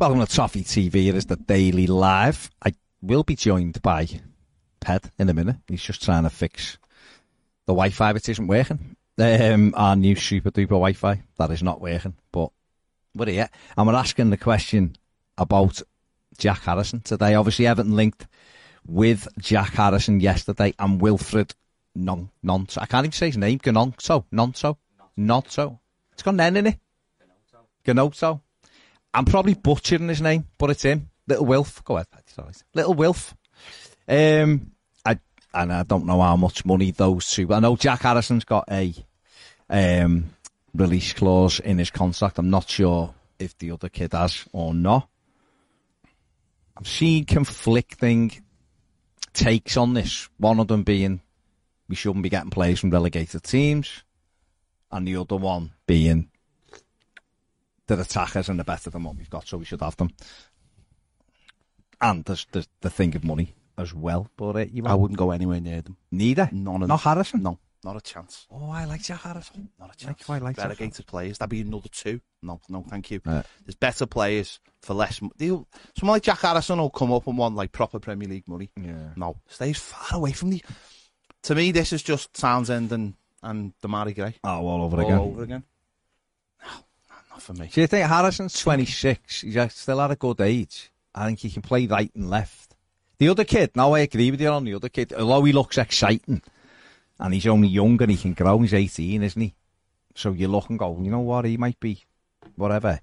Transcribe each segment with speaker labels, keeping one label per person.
Speaker 1: Welcome to Toffee TV. It is the Daily Live. I will be joined by Ped in a minute. He's just trying to fix the Wi-Fi which isn't working. Um, our new super duper Wi-Fi that is not working. But we're here, and we're asking the question about Jack Harrison today. Obviously, Everton linked with Jack Harrison yesterday and Wilfried Non Nonso. I can't even say his name. Gnonso. Nonso. Nonso. It's got an N in it. Ganoto. I'm probably butchering his name, but it's him. Little Wilf. Go ahead, Sorry. Little Wilf. Um, I and I don't know how much money those two. I know Jack Harrison's got a um, release clause in his contract. I'm not sure if the other kid has or not. I'm seeing conflicting takes on this. One of them being we shouldn't be getting players from relegated teams, and the other one being the attackers and the better than what we've got, so we should have them. And there's, there's the thing of money as well. But uh, you
Speaker 2: I wouldn't go anywhere near them.
Speaker 1: neither.
Speaker 2: None of
Speaker 1: Not Harrison.
Speaker 2: No, not a chance.
Speaker 1: Oh, I like Jack Harrison.
Speaker 2: Not a chance.
Speaker 1: I like Jack
Speaker 2: Relegated players. That'd be another two. No, no, thank you. There's better players for less. mo- they'll- Someone like Jack Harrison will come up and want like proper Premier League money.
Speaker 1: Yeah.
Speaker 2: No, stays far away from the. To me, this is just Townsend and and Demarai Gray
Speaker 1: Oh, all over
Speaker 2: all
Speaker 1: again.
Speaker 2: over again. For me.
Speaker 1: Do you think Harrison's 26? He's still at a good age. I think he can play right and left. The other kid, now I agree with you on the other kid, although he looks exciting and he's only young and he can grow, he's 18, isn't he? So you look and go, you know what, he might be whatever.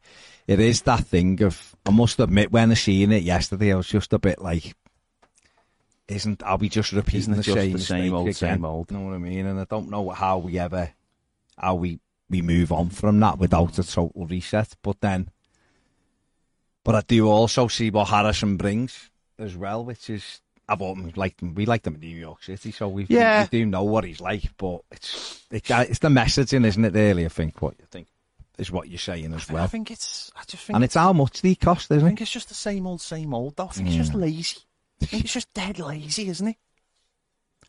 Speaker 1: It is that thing of, I must admit, when I seen it yesterday, I was just a bit like, isn't, are we just repeating the
Speaker 2: just
Speaker 1: same
Speaker 2: the same old,
Speaker 1: again?
Speaker 2: same old?
Speaker 1: You know what I mean? And I don't know how we ever, how we, we move on from that without a total reset. But then, but I do also see what Harrison brings as well, which is, I've always liked him. We liked him in New York City, so we,
Speaker 2: Yeah.
Speaker 1: we do know what he's like. But it's, it, it's the messaging, isn't it? Really, I think what you think is what you're saying as
Speaker 2: I
Speaker 1: well.
Speaker 2: think it's. I just think.
Speaker 1: And it's how much they cost,
Speaker 2: I
Speaker 1: isn't it?
Speaker 2: I think
Speaker 1: it?
Speaker 2: it's just the same old, same old. Though. I think it's just lazy. I think it's just dead lazy, isn't it?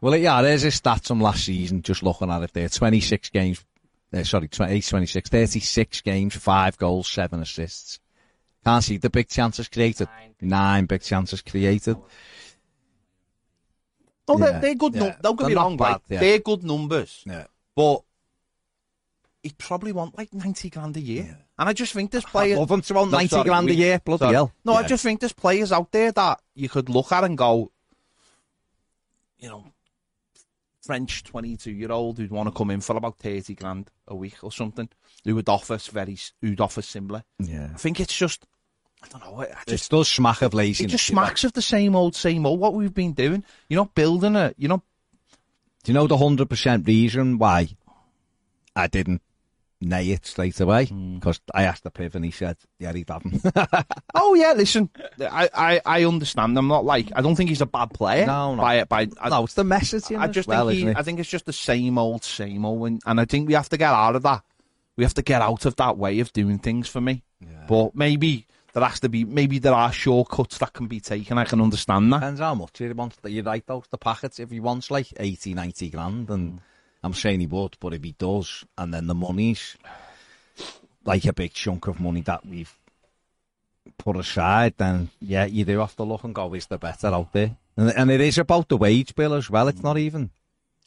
Speaker 1: Well, yeah, there's his stats from last season. Just looking at it there, 26 games. Uh, sorry, 28, 26, 36 games, five goals, seven assists. Can't see the big chances created. Nine big chances created.
Speaker 2: No,
Speaker 1: Yeah,
Speaker 2: they're, they're good.
Speaker 1: yeah.
Speaker 2: num- don't get
Speaker 1: They're
Speaker 2: me wrong,
Speaker 1: bad,
Speaker 2: right?
Speaker 1: yeah.
Speaker 2: They're good numbers,
Speaker 1: Yeah.
Speaker 2: but he'd probably want like ninety grand a year. And I just think there's
Speaker 1: I
Speaker 2: players.
Speaker 1: love him to want 90
Speaker 2: sorry,
Speaker 1: grand a year. Bloody
Speaker 2: sorry.
Speaker 1: hell.
Speaker 2: No, I just think there's players out there that you could look at and go, you know, French twenty-two-year-old who'd want to come in for about thirty grand a week or something, who would offer very, who'd offer similar.
Speaker 1: Yeah.
Speaker 2: I think it's just, I don't know. I
Speaker 1: It
Speaker 2: just
Speaker 1: does smack of laziness.
Speaker 2: it just smacks of the same old, same old. What we've been doing. You're not building a. You're not
Speaker 1: Do you know the 100% reason why I didn't nay it straight away?
Speaker 2: Hmm.
Speaker 1: Because I asked the Piv and he said, yeah, he'd have him.
Speaker 2: Oh yeah, listen, I, I, I understand. I'm not like I don't think he's a bad player.
Speaker 1: No, no.
Speaker 2: By, by, I,
Speaker 1: no, it's the message.
Speaker 2: I just
Speaker 1: well,
Speaker 2: think he. I think it's just the same old, same old, and, and I think we have to get out of that. We have to get out of that way of doing things for me. But maybe there has to be, maybe there are shortcuts that can be taken. I can understand that.
Speaker 1: Depends how much he wants. You're right, though, the packets. If he wants like 80, 90 grand, and I'm saying he would, but if he does, and then the money's like a big chunk of money that we've put aside, then yeah, you do have to look and go, is there better out there? And, and it is about the wage bill as well. It's not even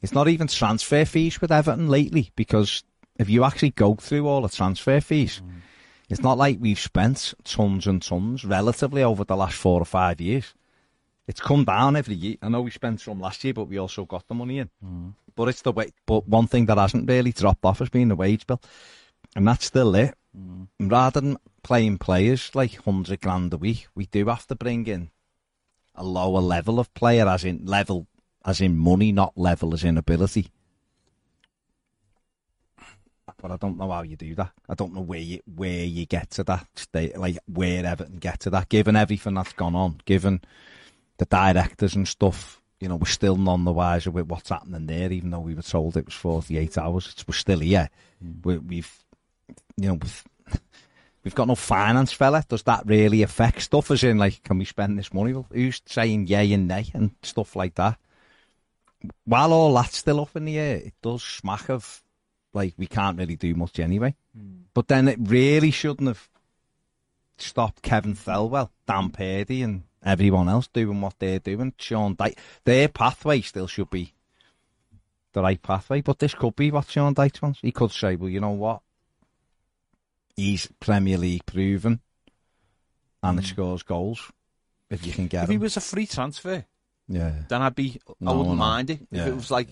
Speaker 1: It's not even transfer fees with Everton lately because if you actually go through all the transfer fees,
Speaker 2: Mm.
Speaker 1: it's not like we've spent tons and tons relatively over the last four or five years. It's come down every year. I know we spent some last year, but we also got the money in.
Speaker 2: Mm.
Speaker 1: But it's the way. But one thing that hasn't really dropped off has been the wage bill, and that's still it.
Speaker 2: Mm.
Speaker 1: Rather than playing players like hundred grand a week, we do have to bring in a lower level of player, as in level, as in money, not level as in ability. But I don't know how you do that. I don't know where you where you get to that state, like where Everton get to that. Given everything that's gone on, given the directors and stuff, you know, we're still none the wiser with what's happening there. Even though we were told it was forty eight hours, it's, we're still here. Mm. We, we've, you know, we've, we've got no finance fella. Does that really affect stuff? As in, like, can we spend this money? Who's saying yay and nay and stuff like that? While all that's still up in the air, it does smack of like we can't really do much anyway. Mm. But then it really shouldn't have stopped Kevin Thelwell, Dan Purdy, and everyone else doing what they're doing. Sean Dyche, their pathway still should be the right pathway, but this could be what Sean Dyche wants. He could say, well, you know what? He's Premier League proven and he hmm. scores goals if you can get
Speaker 2: If
Speaker 1: him.
Speaker 2: he was a free transfer,
Speaker 1: yeah.
Speaker 2: then I'd be. I
Speaker 1: No,
Speaker 2: wouldn't
Speaker 1: no.
Speaker 2: mind it. If it was like,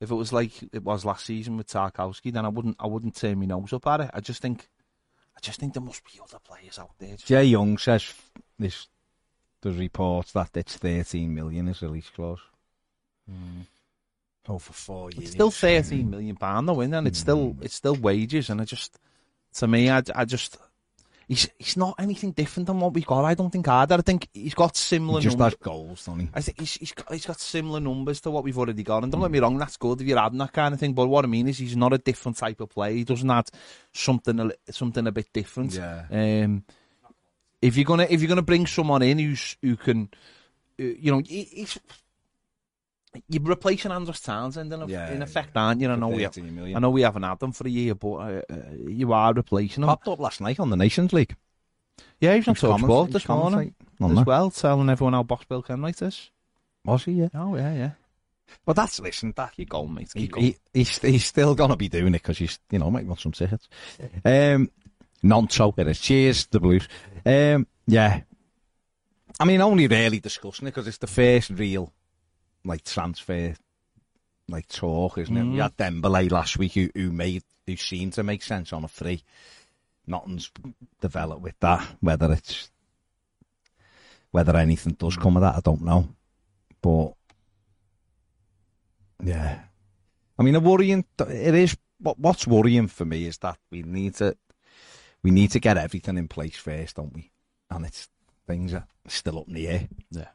Speaker 2: if it was like it was last season with Tarkowski, then I wouldn't. I wouldn't turn my nose up at it. I just think, I just think there must be other players out there.
Speaker 1: Jay Young says this. There's reports that it's 13 million is release clause. Hmm. Oh, for four years.
Speaker 2: it's still thirteen million pound though, isn't it? And it's hmm. still it's still wages, and I just to me, I, I just. He's, he's not anything different than what we've got. I don't think either. I think he's got similar
Speaker 1: He just
Speaker 2: numbers.
Speaker 1: has goals, he?
Speaker 2: I think he's, he's, got, he's got similar numbers to what we've already got. And don't get me wrong, that's good if you're adding that kind of thing. But what I mean is, he's not a different type of player. He doesn't add something a, something a bit different.
Speaker 1: Yeah.
Speaker 2: Um, if you're gonna if you're gonna bring someone in who's who can, uh, you know, he, he's you're replacing Andros Townsend in, a,
Speaker 1: Yeah,
Speaker 2: in effect, aren't you? I know we have,
Speaker 1: 13 million.
Speaker 2: I know we haven't had them for a year, but uh, uh, you are replacing them.
Speaker 1: Popped up last night on the Nations League.
Speaker 2: Yeah, he was on Talk Sport this morning as
Speaker 1: that.
Speaker 2: well, telling everyone how Box Bill Kenwright is.
Speaker 1: Was he? Yeah.
Speaker 2: Oh yeah, yeah.
Speaker 1: But that's listen. That
Speaker 2: Keep going, mate.
Speaker 1: he,
Speaker 2: Keep going.
Speaker 1: he, he's he's still gonna be doing it because he's you know might want some tickets. Um, non-so it is. Cheers, the Blues. Um, yeah. I mean, only really discussing it because it's the first real like transfer like talk, isn't it? We mm. had Dembele last week who, who made who seemed to make sense on a free. Nothing's developed with that. Whether it's whether anything does come of that, I don't know. But yeah, I mean, a worrying. It is. What, what's worrying for me is that we need to we need to get everything in place first, don't we? And it's things are still up in the air.
Speaker 2: Yeah.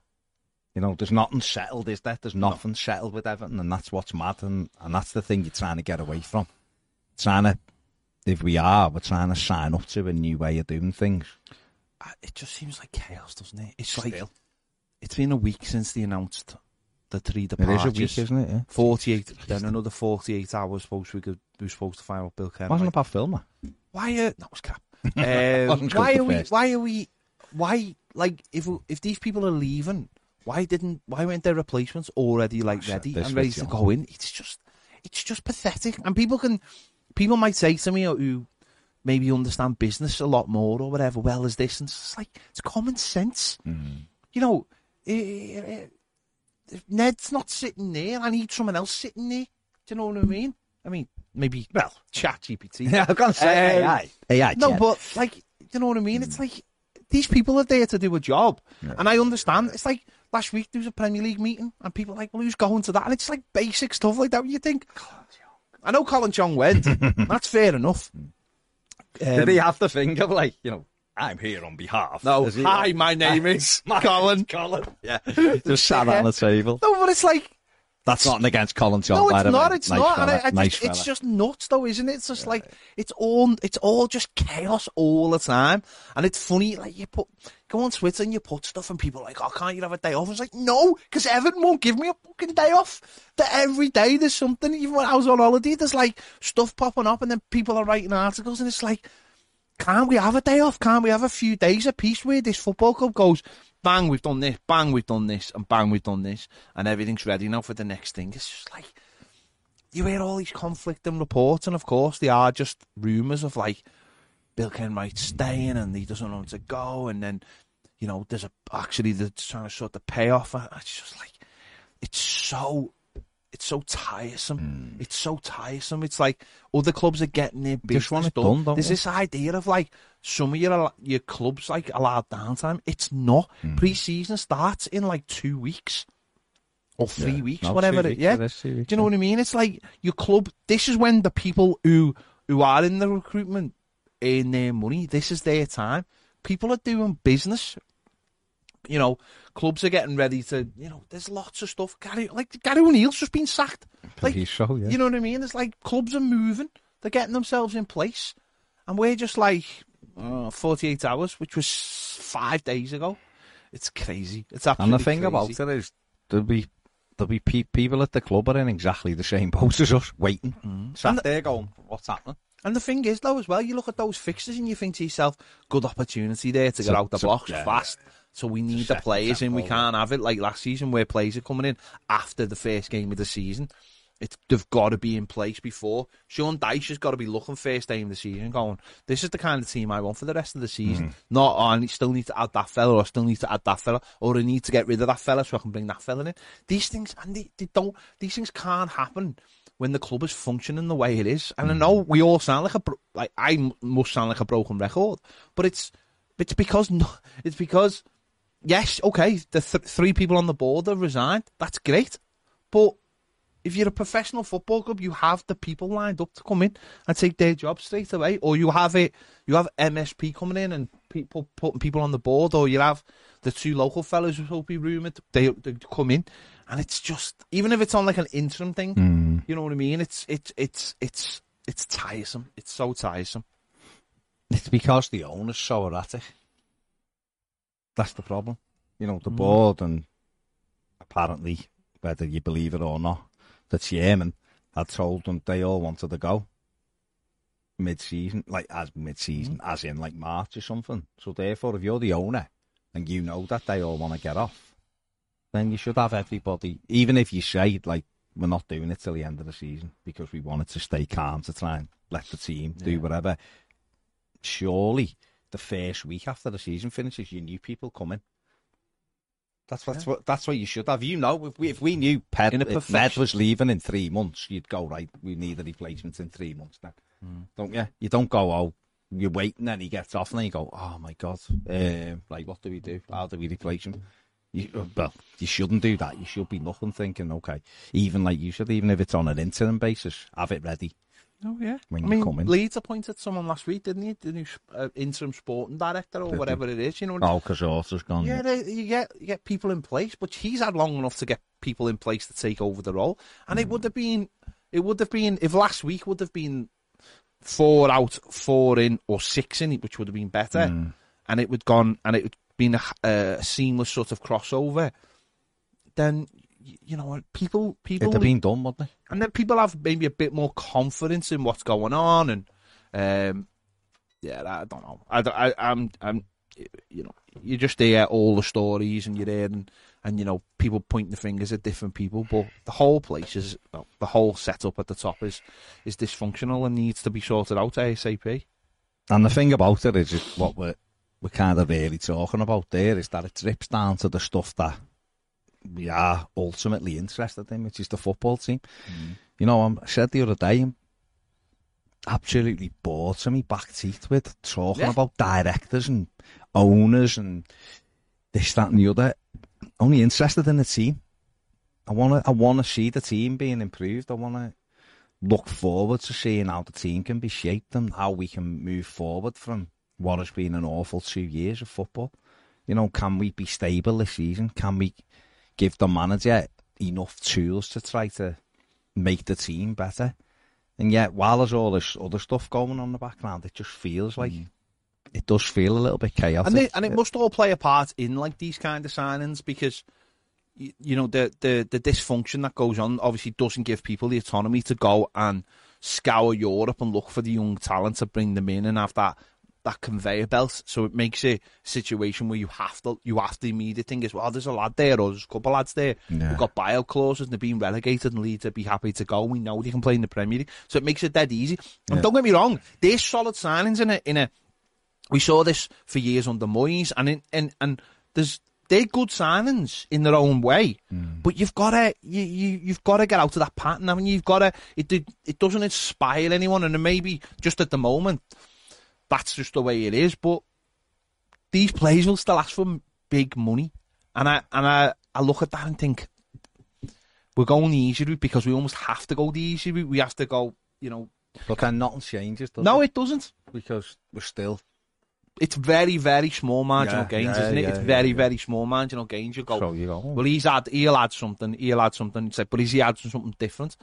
Speaker 1: You know, there's nothing settled, is there? There's nothing settled with Everton, and that's what's mad, and, and that's the thing you're trying to get away from. Trying to, if we are, we're trying to sign up to a new way of doing things.
Speaker 2: It just seems like chaos, doesn't it? It's like it's been a week since they announced the three departures.
Speaker 1: is a week, isn't it? Yeah.
Speaker 2: Forty-eight, then another forty-eight hours. Supposed we could, we were supposed to find out Bill Kenwright.
Speaker 1: Wasn't a bad film.
Speaker 2: Why? Uh, that was crap. Um, why are we? Why are we? Why like if if these people are leaving? Why didn't? Why weren't there replacements already like
Speaker 1: said
Speaker 2: ready and ready to go in? It's just, it's just pathetic. And people can, people might say to me who maybe understand business a lot more or whatever. Well, as this and it's like it's common sense. You know, eh, eh, if Ned's not sitting there. I need someone else sitting there. Do you know what I mean? I mean, maybe well, Chat GPT.
Speaker 1: Yeah, I was to say
Speaker 2: Um,
Speaker 1: AI. AI,
Speaker 2: No,
Speaker 1: yeah.
Speaker 2: but like, you know what I mean? It's like these people are there to do a job, and I understand. It's like last week there was a Premier League meeting, and people are like, "Well, who's going to that?" And it's like basic stuff like that. You think? I know Colin Chong went. That's fair enough.
Speaker 1: Did
Speaker 2: Um,
Speaker 1: he have the thing of like, you know, I'm here on behalf?
Speaker 2: no,
Speaker 1: Is he-
Speaker 2: hi, my name is my Colin.
Speaker 1: Colin. Yeah. Just sat on the table.
Speaker 2: No, but it's like
Speaker 1: That's nothing against Colin Chong.
Speaker 2: no, it's not. It's
Speaker 1: Nice
Speaker 2: not.
Speaker 1: fella,
Speaker 2: I, I
Speaker 1: nice
Speaker 2: just, it's just nuts, though, isn't it? It's just like it's all it's all just chaos all the time, and it's funny. Like you put go on Twitter and you put stuff, and people are like, "Oh, can't you have a day off?" It's like, no, because Everton won't give me a fucking day off. That every day there's something. Even when I was on holiday, there's like stuff popping up, and then people are writing articles, and it's like. Can't we have a day off? Can't we have a few days of peace where this football club goes, bang, we've done this, bang, we've done this, and bang, we've done this, and everything's ready now for the next thing? It's just like, you hear all these conflicting reports, and of course they are just rumours of like Bill Kenwright staying and he doesn't want to go, and then you know there's a actually they're trying to sort the payoff. and It's just like it's so it's so tiresome. Hmm. It's so tiresome. It's like other clubs are getting their business
Speaker 1: want it
Speaker 2: done.
Speaker 1: done, don't
Speaker 2: There's
Speaker 1: they?
Speaker 2: this idea of like some of your your clubs like allowed downtime. It's not. Pre-season starts in like two weeks or three
Speaker 1: Yeah.
Speaker 2: weeks,
Speaker 1: No,
Speaker 2: whatever. it,
Speaker 1: weeks,
Speaker 2: yeah,
Speaker 1: it is two weeks,
Speaker 2: do you know
Speaker 1: yeah.
Speaker 2: what I mean? It's like your club. This is when the people who who are in the recruitment earn their money. This is their time. People are doing business. You know, clubs are getting ready to. You know, there's lots of stuff. Gary, like Gary O'Neill's just been sacked. Like,
Speaker 1: so, yeah.
Speaker 2: you know what I mean? It's like clubs are moving. They're getting themselves in place, and we're just like uh, 48 hours, which was five days ago. It's crazy. It's absolutely
Speaker 1: And the thing
Speaker 2: crazy.
Speaker 1: about it is, there'll be there'll be pe- people at the club are in exactly the same boat as us, waiting. Sat
Speaker 2: And the-
Speaker 1: there going, "What's happening?"
Speaker 2: And the thing is, though, as well, you look at those fixtures and you think to yourself, good opportunity there to get
Speaker 1: So-
Speaker 2: out the
Speaker 1: so-
Speaker 2: blocks
Speaker 1: yeah,
Speaker 2: fast. So we need the players in. We can't have it like last season where players are coming in after the first game of the season. It's, they've got to be in place before. Sean Dyche has got to be looking first game of the season going, this is the kind of team I want for the rest of the season. Mm-hmm. Not, oh, I still need to add that fella or I still need to add that fella or I need to get rid of that fella so I can bring that fella in. These things, and they, they don't, these things can't happen when the club is functioning the way it is. And I mm-hmm. know we all sound like a bro- like I must sound like a broken record, but it's it's because no, it's because yes, okay, the th- three people on the board have resigned. That's great, but if you're a professional football club, you have the people lined up to come in and take their job straight away, or you have it, you have MSP coming in and people putting people on the board, or you have the two local fellows who will be rumoured they they come in, and it's just even if it's on like an interim thing, hmm. you know what I mean? It's it's it's it's it's tiresome. It's so tiresome.
Speaker 1: It's because the owner's so erratic. That's the problem. You know, the hmm. board and apparently, whether you believe it or not, the chairman had told them they all wanted to go mid-season, like as mid-season, mm. as in like March or something. So therefore, if you're the owner and you know that they all want to get off, then you should have everybody, even if you say like we're not doing it till the end of the season because we wanted to stay calm to try and let the team do whatever. Surely, the first week after the season finishes, you new people coming. That's that's what that's what you should have. You know, if we if we knew Ped,
Speaker 2: In a
Speaker 1: if Ned
Speaker 2: perfection-
Speaker 1: was leaving in three months, you'd go right. We need a replacement in three months. Then,
Speaker 2: Hmm.
Speaker 1: don't you? You don't go. Oh, you're waiting, and he gets off, and then you go. Oh my god! Um, right, what do we do? How do we replace him? You, uh, well, you shouldn't do that. You should be looking, thinking, okay, even like you should, even if it's on an interim basis, have it ready.
Speaker 2: Oh yeah.
Speaker 1: When
Speaker 2: I
Speaker 1: you
Speaker 2: mean,
Speaker 1: come in.
Speaker 2: Leeds appointed someone last week, didn't he? The new uh, interim sporting director or
Speaker 1: Did
Speaker 2: whatever it is. You know.
Speaker 1: Oh, because Orta's gone.
Speaker 2: Yeah, they, you get you get people in place, but he's had long enough to get people in place to take over the role, and it would have been, it would have been if last week would have been four out, four in, or six in, which would have been better, and it would gone and it would been a, a seamless sort of crossover. Then you know what people
Speaker 1: people have been done, wouldn't it?
Speaker 2: and then people have maybe a bit more confidence in what's going on, and um, yeah, I don't know. I, I, I'm, I'm, you know, you just hear all the stories, and you're hearing, and you know, people pointing the fingers at different people, but the whole place is, well, the whole setup at the top is, is dysfunctional and needs to be sorted out asap.
Speaker 1: And the thing about it is, is what we're we're kind of really talking about there is that it drips down to the stuff that we are ultimately interested in, which is the football team. Mm-hmm. You know, I'm- I said the other day, I'm absolutely bored to me back teeth with talking
Speaker 2: Yeah.
Speaker 1: about directors and owners and this, that, and the other. Only interested in the team. I want to. I want to see the team being improved. I want to look forward to seeing how the team can be shaped and how we can move forward from what has been an awful two years of football. You know, can we be stable this season? Can we give the manager enough tools to try to make the team better? And yet, while there's all this other stuff going on in the background, it just feels like mm. it does feel a little bit chaotic.
Speaker 2: and, they, and it must all play a part in like these kind of signings because you, you know the, the the dysfunction that goes on obviously doesn't give people the autonomy to go and scour Europe and look for the young talent to bring them in and have that that conveyor belt, so it makes it a situation where you have to you have to immediately think is well, oh, there's a lad there or there's a couple of lads there.
Speaker 1: Yeah.
Speaker 2: We've got buyout clauses and they're being relegated and Leeds would be happy to go. We know they can play in the Premier League, so it makes it dead easy. And don't get me wrong, there's solid signings in a in a. We saw this for years under Moyes, and in, and and there's they're good signings in their own way, mm. but you've got to you, you you've got to get out of that pattern. I mean, you've got to it it, it doesn't inspire anyone, and maybe just at the moment that's just the way it is. But these players will still ask for big money, and I and I, I look at that and think we're going the easy route because we almost have to go the easy route. We have to go, you know.
Speaker 1: But then nothing changes,
Speaker 2: No,
Speaker 1: it?
Speaker 2: it doesn't.
Speaker 1: Because we're still.
Speaker 2: It's very, very small marginal
Speaker 1: Yeah,
Speaker 2: gains,
Speaker 1: yeah,
Speaker 2: isn't it?
Speaker 1: yeah,
Speaker 2: it's very, very small marginal gains. You go,
Speaker 1: So you go,
Speaker 2: well, he's had, he'll add something, he'll add something. It's like, but is he adding something different?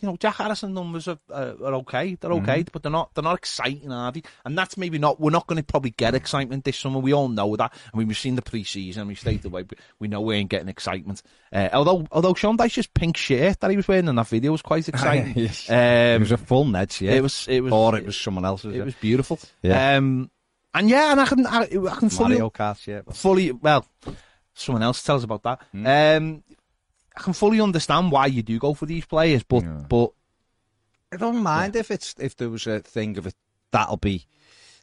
Speaker 2: You know, Jack Harrison numbers are, uh, are okay. They're okay, but they're not. They're not exciting, are they? And that's maybe not. We're not going to probably get excitement this summer. We all know that. I mean, we've seen the pre-season. We stayed away. We know we ain't getting excitement. Uh, although, although Sean Dyche's pink shirt that he was wearing in that video was quite exciting.
Speaker 1: Yes.
Speaker 2: um,
Speaker 1: it was a full Neds, yeah.
Speaker 2: it was. It was.
Speaker 1: or it was someone else's.
Speaker 2: It
Speaker 1: yeah.
Speaker 2: was beautiful.
Speaker 1: Yeah.
Speaker 2: Um, and yeah, and I can. I, I can fully
Speaker 1: Mario Kart, yeah.
Speaker 2: fully well someone else tells about that
Speaker 1: Hmm.
Speaker 2: um i can fully understand why you do go for these players but
Speaker 1: Yeah.
Speaker 2: but
Speaker 1: I don't mind if it's if there was a thing of it. That'll be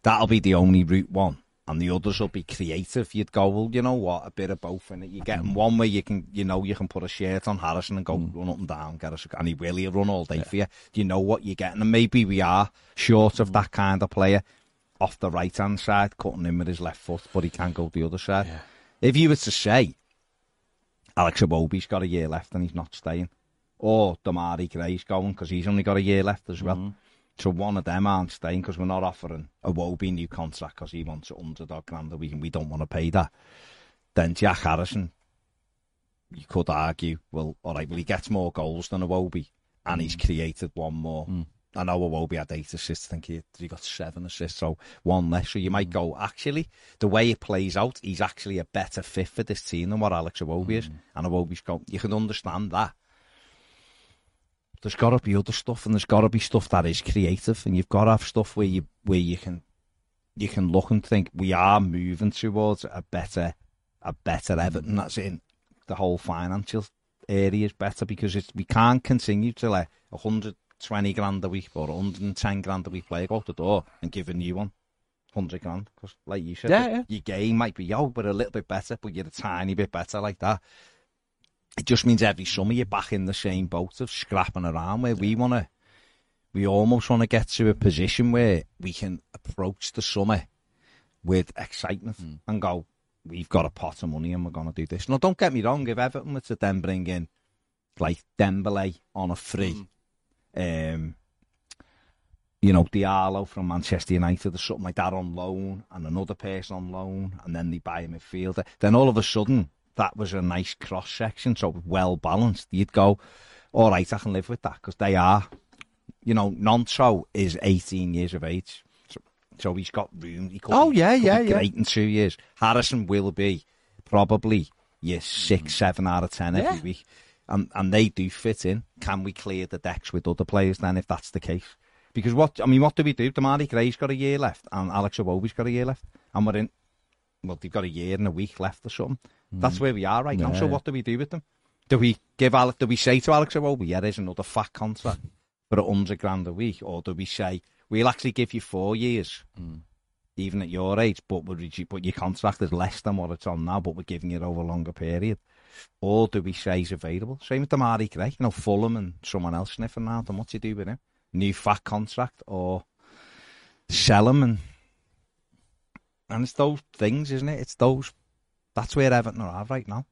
Speaker 1: that'll be the only route one, and the others will be creative. You'd go, well, you know what, a bit of both in it. You get in mm. one where you can, you know, you can put a shirt on Harrison and go mm. run up and down, get us, and he will, he'll run all day for you. Do You know what you're getting, and maybe we are short of that kind of player off the right hand side, cutting him with his left foot, but he can go the other side. If you were to say Alex Iwobi's got a year left and he's not staying, or Demarai Gray's going because he's only got a year left as well. Mm-hmm. So one of them aren't staying because we're not offering Iwobi new contract because he wants a hundred odd grand a week and we don't want to pay that. Then Jack Harrison, you could argue, well, all right, well he gets more goals than Iwobi and he's mm. created one more. Mm. I know Iwobi had eight assists. I think he, he got seven assists, so one less. So you might go, actually, the way it plays out, he's actually a better fit for this team than what Alex Iwobi is. Hmm. And Iwobi's go, you can understand that. There's got to be other stuff, and there's got to be stuff that is creative, and you've got to have stuff where you where you can you can look and think we are moving towards a better a better Everton. Hmm. That's in the whole financial area is better because it's we can't continue to let 120 grand a week or 110 grand a week player go out the door and give a new one. 100 grand because like you said
Speaker 2: Yeah, yeah.
Speaker 1: your game might be yo but a little bit better but you're a tiny bit better like that. It just means every summer you're back in the same boat of scrapping around where we want to we almost want to get to a position where we can approach the summer with excitement hmm. and go, we've got a pot of money and we're going to do this. Now, don't get me wrong, if Everton were to then bring in like Dembele on a free, hmm. Um, you know, Diallo from Manchester United or something like that on loan and another person on loan and then they buy a midfielder, then all of a sudden that was a nice cross section, so well balanced. You'd go, all right, I can live with that because they are you know, Nonso is 18 years of age. So, so he's got room. He could
Speaker 2: Oh, yeah,
Speaker 1: could
Speaker 2: yeah,
Speaker 1: be
Speaker 2: yeah.
Speaker 1: Great in two years. Harrison will be probably your six, seven out of ten every week. And, and they do fit in. Can we clear the decks with other players then if that's the case? Because what, I mean, what do we do? Demarai Gray's got a year left and Alex Iwobi's got a year left. And we're in, well, they've got a year and a week left or something. Hmm. That's where we are right now. So what do we do with them? Do we give Alex, do we say to Alex Iwobi, yeah, there's another fat contract for a hundred grand a week? Or do we say, we'll actually give you four years, hmm. even at your age, but we'll reduce, but your contract is less than what it's on now, but we're giving it over a longer period? Or do we say he's available? Same with Demarai Gray, you know, Fulham and someone else sniffing around, and what do you do with him? New fat contract or sell him and and it's those things, isn't it? It's those. That's where Everton are at right now.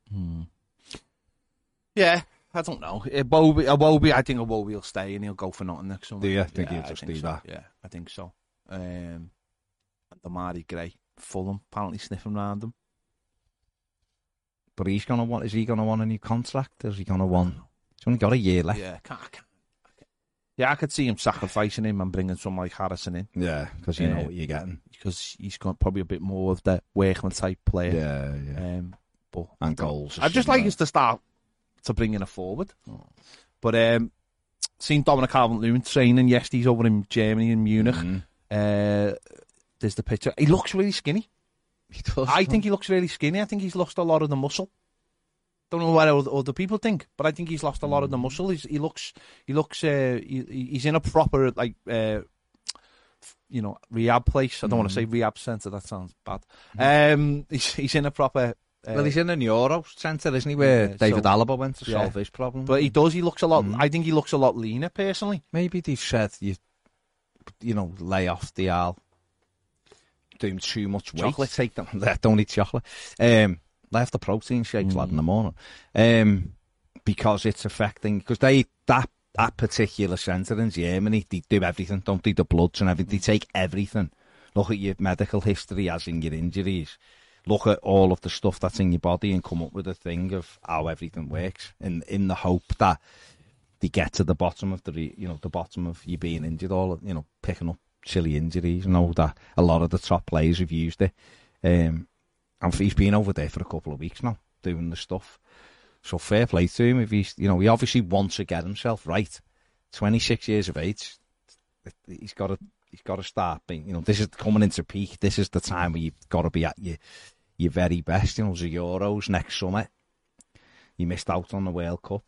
Speaker 2: yeah I don't know. It will be, I will be. I think Iwobi will stay and he'll go for nothing next summer.
Speaker 1: Do you? Think
Speaker 2: yeah,
Speaker 1: he'll
Speaker 2: I
Speaker 1: just
Speaker 2: think
Speaker 1: do
Speaker 2: so.
Speaker 1: that?
Speaker 2: Yeah, I think so. Um, and Demarai Gray, Fulham, apparently sniffing around him.
Speaker 1: But he's gonna want. Is he gonna want a new contract? Is he gonna want? He's only got a year left.
Speaker 2: Yeah, I can't, I can't, I can't. yeah, I could see him sacrificing him and bringing someone like Harrison in
Speaker 1: Yeah, because you know
Speaker 2: Yeah.
Speaker 1: what you're getting.
Speaker 2: because he's got probably a bit more of the workman type player.
Speaker 1: Yeah, yeah.
Speaker 2: Um, but
Speaker 1: and goals.
Speaker 2: I'd just like us to start to bring in a forward. But um, seen Dominic Calvert-Lewin training yesterday. He's over in Germany in Munich.
Speaker 1: Mhm.
Speaker 2: Uh, there's the picture. He looks really skinny.
Speaker 1: He does,
Speaker 2: I think he looks really skinny. I think he's lost a lot of the muscle. Don't know what other people think, but I think he's lost a lot of the muscle. He's, he looks, he looks, uh, he, he's in a proper like, uh, you know, rehab place. I don't want to say rehab centre. That sounds bad. Um, he's he's in a proper. Uh,
Speaker 1: Well, he's in a neuro centre, isn't he? Where
Speaker 2: Yeah,
Speaker 1: David
Speaker 2: so-
Speaker 1: Alaba went to
Speaker 2: Yeah.
Speaker 1: solve his problem.
Speaker 2: but he does. He looks a lot.
Speaker 1: Mm.
Speaker 2: I think he looks a lot leaner personally.
Speaker 1: maybe they've said you, you know, lay off the al, doing too much weight.
Speaker 2: Chocolate.
Speaker 1: take them. Don't eat chocolate. Um, lay off the protein shakes, lad, in the morning. Um, because it's affecting because they that that particular centre in Germany, they do everything. Don't they? The bloods and everything. They take everything. Look at your medical history, as in your injuries. Look at all of the stuff that's in your body and come up with a thing of how everything works. In in the hope that they get to the bottom of the you know the bottom of you being injured, all you know picking up silly injuries. and all that a lot of the top players have used it. Um, and he's been over there for a couple of weeks now doing the stuff. So fair play to him. If he's you know he obviously wants to get himself right. Twenty six years of age, he's got to he's got to start being you know this is coming into peak. This is the time where you've got to be at your your very best. You know the Euros next summer. You missed out on the World Cup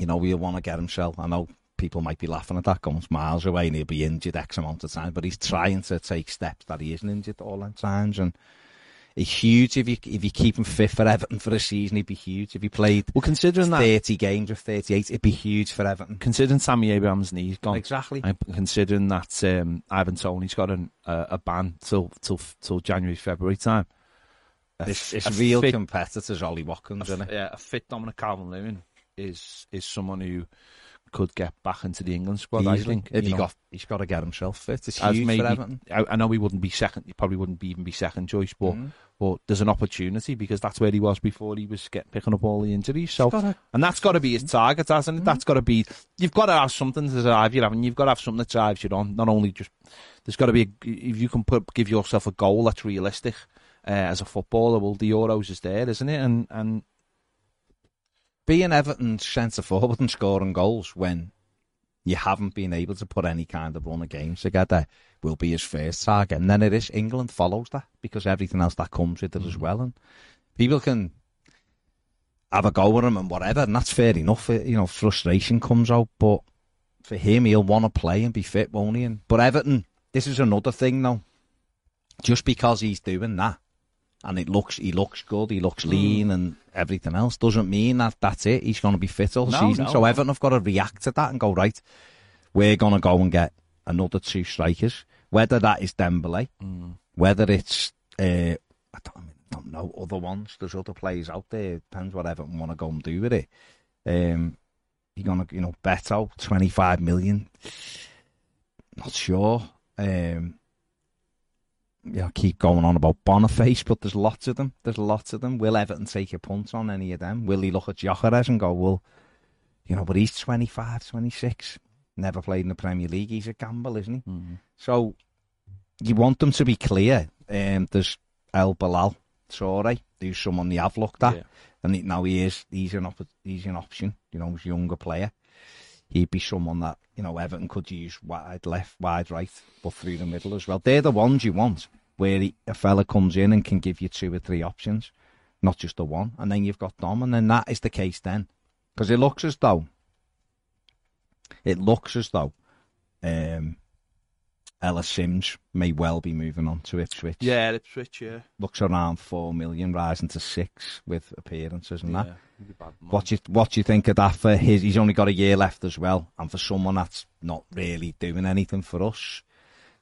Speaker 1: you know, he'll want to get himself. I know people might be laughing at that, going miles away and he'll be injured X amount of time, but he's trying to take steps that he isn't injured all the times. And he's huge if you if you keep him fit for Everton for a season, he'd be huge. If he played
Speaker 2: Well, considering that,
Speaker 1: 30 games or 38, it'd be huge for Everton.
Speaker 2: considering Tammy Abraham's knee's gone,
Speaker 1: Exactly.
Speaker 2: and considering that um, Ivan Toney's got an, uh, a ban till till till January February time. A
Speaker 1: It's, it's
Speaker 2: a
Speaker 1: real
Speaker 2: fit-
Speaker 1: competitors, Ollie Watkins,
Speaker 2: a,
Speaker 1: isn't it?
Speaker 2: yeah, a fit Dominic Calvert-Lewin is is someone who could get back into the England squad. I think
Speaker 1: if he
Speaker 2: know,
Speaker 1: got, he's got to get himself fit. It's
Speaker 2: as
Speaker 1: huge
Speaker 2: maybe
Speaker 1: for Everton.
Speaker 2: I, I know he wouldn't be second. He probably wouldn't be, even be second choice, but
Speaker 1: Mhm.
Speaker 2: but there's an opportunity because that's where he was before he was get, picking up all the injuries. So
Speaker 1: gotta-
Speaker 2: and that's got to be his target, hasn't it? That's got to be. You've got to have something to drive you, haven't you? You've got to have something that drives you on. Not only just there's got to be a, if you can put give yourself a goal that's realistic uh, as a footballer. Well, the Euros is there, isn't it? And and
Speaker 1: being Everton's centre forward and scoring goals when you haven't been able to put any kind of run of games together will be his first target. And then it is England follows that because everything else that comes with it as mm. well. And people can have a go at him and whatever, and that's fair enough. You know, frustration comes out, but for him, he'll want to play and be fit, won't he? And, but Everton, this is another thing, though. Just because he's doing that, and it looks he looks good, he looks mm. lean and everything else, doesn't mean that that's it. He's going to be fit all
Speaker 2: No,
Speaker 1: season.
Speaker 2: no,
Speaker 1: so. Everton have got to react to that and go right. We're going to go and get another two strikers, whether that is Dembele, whether it's uh, I don't, I mean, I don't know other ones. There's other players out there. Depends what Everton want to go and do with it. Um, you're gonna, you know, Beto, 25 million. Not sure. Um, yeah, keep going on about Boniface, but there's lots of them. There's lots of them. Will Everton take a punt on any of them? Will he look at Gyökeres and go, well, you know, but he's 25, 26, never played in the Premier League. He's a gamble, isn't he? So you want them to be clear. Um, there's El Bilal Touré, who's someone they have looked at,
Speaker 2: Yeah.
Speaker 1: and now he is he's an op- he's an option. You know, he's a younger player. He'd be someone that you know Everton could use wide left, wide right, but through the middle as well. They're the ones you want, where he, a fella comes in and can give you two or three options, not just the one. And then you've got Dom, and then that is the case then, because it looks as though it looks as though um, Ellis Simms may well be moving on to Ipswich.
Speaker 2: yeah, Ipswich, yeah.
Speaker 1: looks around four million, rising to six with appearances and that.
Speaker 2: yeah. He'd be bad, man.
Speaker 1: What do you what do you think of that for his? He's only got a year left as well, and for someone that's not really doing anything for us,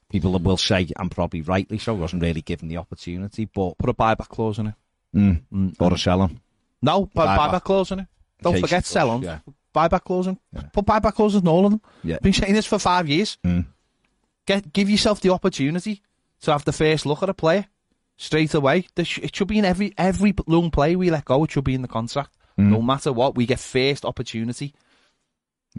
Speaker 1: people will say, and probably rightly so, wasn't really given the opportunity. But
Speaker 2: Put a buyback clause in it.
Speaker 1: mm,
Speaker 2: Mm,
Speaker 1: or to sell him.
Speaker 2: No, put a
Speaker 1: Buyback.
Speaker 2: buyback clause in it. Don't
Speaker 1: case
Speaker 2: forget sell on.
Speaker 1: yeah.
Speaker 2: Buyback clause in.
Speaker 1: Yeah.
Speaker 2: Put buyback clauses in all of them.
Speaker 1: Yeah.
Speaker 2: Been saying this for five years.
Speaker 1: Mm.
Speaker 2: Get give yourself the opportunity to have the first look at a player straight away. Sh- It should be in every every young player we let go. It should be in the contract.
Speaker 1: Mm.
Speaker 2: No matter what, we get first opportunity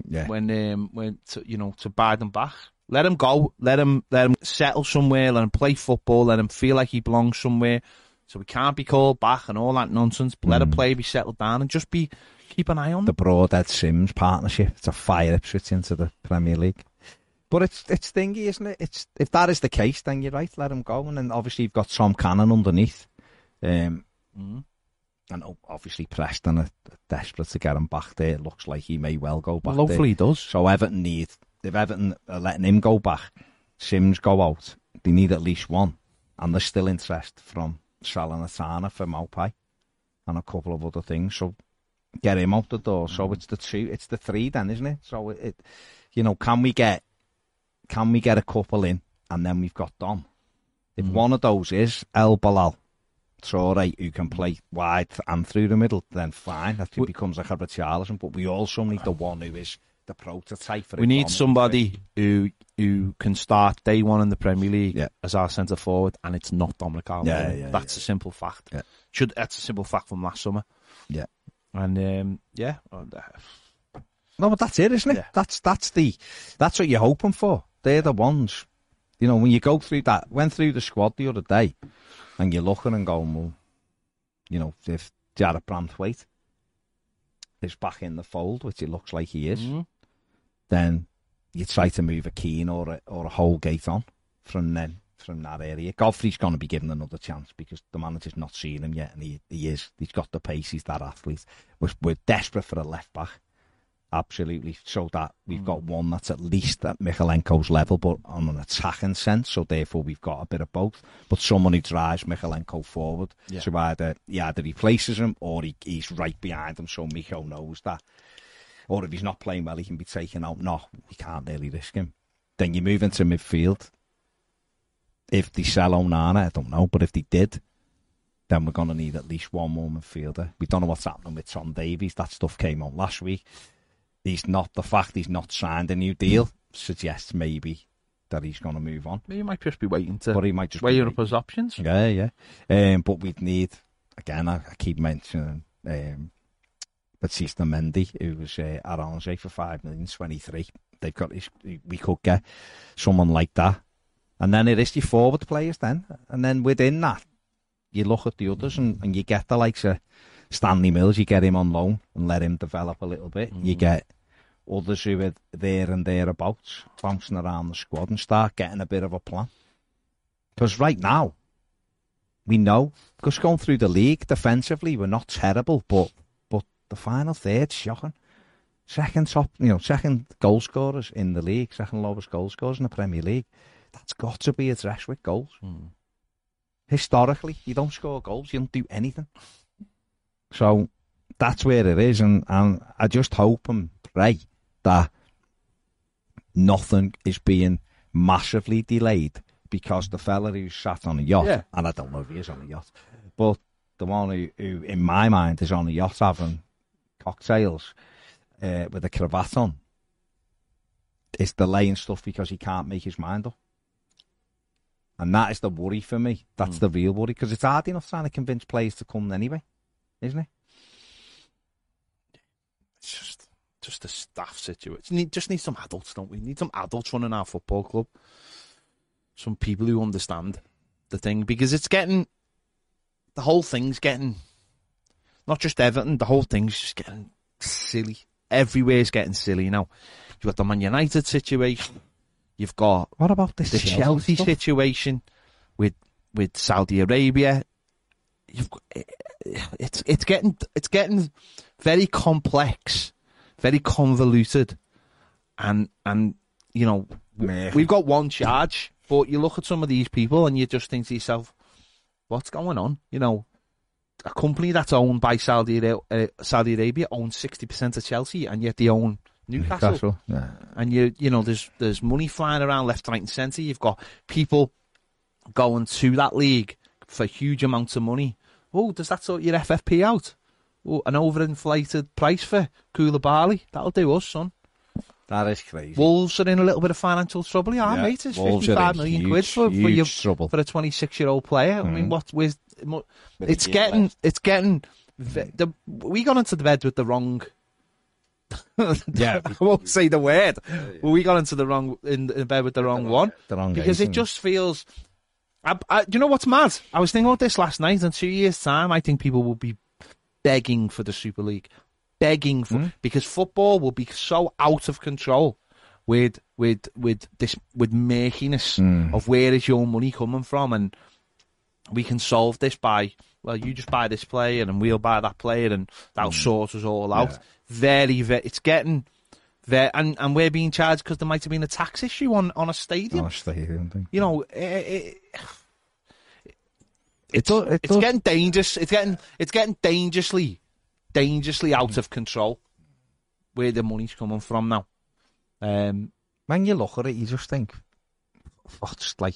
Speaker 1: Yeah,
Speaker 2: when um when to, you know to buy them back. Let him go. Let him let him settle somewhere. Let him play football. Let him feel like he belongs somewhere. So we can't be called back and all that nonsense. But let a player be settled down and just be keep an eye on
Speaker 1: the. Broadhead Simms partnership It's a fire Ipswich into the Premier League. But it's it's thingy, isn't it? It's if that is the case, then you're right. Let him go, and then obviously you've got Tom Cannon underneath, um,
Speaker 2: Mm.
Speaker 1: and obviously Preston are desperate to get him back there. It looks like he may well go back
Speaker 2: Well,
Speaker 1: there.
Speaker 2: hopefully he does.
Speaker 1: So Everton need if Everton are letting him go back, Simms go out. They need at least one, and there's still interest from Salernitana for Maupai and a couple of other things. So get him out the door. So it's the two, it's the three then, isn't it? So it, it you know, can we get can we get a couple in, and then we've got Dom. If mm. one of those is El Bilal, Traore, who can play wide and through the middle, then fine. That becomes like a Richarlison. But we also need the one who is the prototype for.
Speaker 2: We need somebody who who can start day one in the Premier League
Speaker 1: Yeah.
Speaker 2: as our centre forward, and it's not Dominic Calvert.
Speaker 1: Yeah, yeah,
Speaker 2: that's a simple fact. Should that's a simple fact from last summer.
Speaker 1: Yeah.
Speaker 2: And um, yeah, uh,
Speaker 1: No, but that's it, isn't it? That's that's the that's what you're hoping for. They're the ones. You know, when you go through that, went through the squad the other day, and you're looking and going, well, you know, if Jarrad Branthwaite is back in the fold, which it looks like he is,
Speaker 2: mm,
Speaker 1: then you try to move a Keane or a, or a Holgate on from then from that area. Godfrey's going to be given another chance because the manager's not seen him yet, and he, he is. He's got the pace. He's that athlete. We're, we're desperate for a left back, absolutely. So that we've got mm. one that's at least at Mykolenko's level, but on an attacking sense. So therefore, we've got a bit of both. But someone who drives Michalenko forward.
Speaker 2: Yeah.
Speaker 1: So either he either replaces him or he, he's right behind him. So Micho knows that or if he's not playing well, he can be taken out. No, we can't really risk him. Then you move into midfield. If they sell Onana, I don't know, but if they did, then we're going to need at least one more midfielder. We don't know what's happening with Tom Davies. That stuff came on last week. He's not the fact he's not signed a new deal suggests maybe that he's going to move on,
Speaker 2: he might just be waiting to
Speaker 1: but he might just
Speaker 2: weigh up his options.
Speaker 1: Yeah, yeah. Um, but we'd need again. I, I keep mentioning um, Batista Mendy, who was uh, at Angers for five million, twenty three. They've got this. We could get someone like that, and then it is your forward players. Then, and then within that, you look at the others, and, and you get the likes of Stanley Mills. You get him on loan and let him develop a little bit. You get others who are there and thereabouts, bouncing around the squad, and start getting a bit of a plan. Because right now, we know, because going through the league defensively, we're not terrible, but the final third, shocking. Second top, you know, second goal scorers in the league, second lowest goal scorers in the Premier League. That's got to be addressed with goals. Hmm. Historically, you don't score goals, you don't do anything. So that's where it is, and, and I just hope and pray that nothing is being massively delayed because the fella who's sat on a yacht,
Speaker 2: Yeah.
Speaker 1: and I don't know if he is on a yacht, but the one who, who in my mind, is on a yacht having cocktails uh, with a cravat on, is delaying stuff because he can't make his mind up. And that is the worry for me. That's the real worry because it's hard enough trying to convince players to come anyway, isn't it?
Speaker 2: It's just just a staff situation. Need just need some adults, don't we? Need some adults running our football club. Some people who understand the thing because it's getting the whole thing's getting not just Everton. The whole thing's just getting silly. Everywhere's getting silly now. You've got the Man United situation. You've got
Speaker 1: What about this
Speaker 2: the Chelsea
Speaker 1: stuff?
Speaker 2: situation with with Saudi Arabia. You've got, eh, eh, it's it's getting it's getting very complex, very convoluted, and and you know
Speaker 1: Meh.
Speaker 2: we've got one charge, but you look at some of these people and you just think to yourself, what's going on? You know, a company that's owned by Saudi uh, Saudi Arabia owns sixty percent of Chelsea, and yet they own Newcastle
Speaker 1: Newcastle. Yeah.
Speaker 2: and you you know there's there's money flying around left, right, and centre. You've got people going to that league for huge amounts of money. Oh, does that sort your FFP out? Oh, an overinflated price for Koulibaly. That'll do us, son.
Speaker 1: That is crazy.
Speaker 2: Wolves are in a little bit of financial trouble. Yeah,
Speaker 1: Yeah,
Speaker 2: mate, it's
Speaker 1: Wolves
Speaker 2: fifty-five million
Speaker 1: huge,
Speaker 2: quid for, for your
Speaker 1: trouble.
Speaker 2: for a twenty-six-year-old player. I mean,
Speaker 1: Mhm.
Speaker 2: what? With It's getting
Speaker 1: left.
Speaker 2: it's getting. The, we got into the bed with the wrong.
Speaker 1: Yeah,
Speaker 2: I won't say the word. But we got into the wrong in, in bed with the wrong one
Speaker 1: the wrong
Speaker 2: because it just feels. I, I, do you know what's mad? I was thinking about this last night. In two years' time, I think people will be begging for the Super League, begging for
Speaker 1: Hmm?
Speaker 2: because football will be so out of control with with with this with murkiness
Speaker 1: Mm.
Speaker 2: of where is your money coming from, and we can solve this by well, you just buy this player and we'll buy that player, and that'll sort us all out.
Speaker 1: Mm. Yeah.
Speaker 2: Very, very, it's getting there, and and we're being charged because there might have been a tax issue on on a stadium.
Speaker 1: On a stadium thing.
Speaker 2: You know, it, it,
Speaker 1: It does.
Speaker 2: It's
Speaker 1: does.
Speaker 2: getting dangerous. It's getting it's getting dangerously, dangerously out of control. Where the money's coming from now. Um,
Speaker 1: when you look at it, you just think, what's like,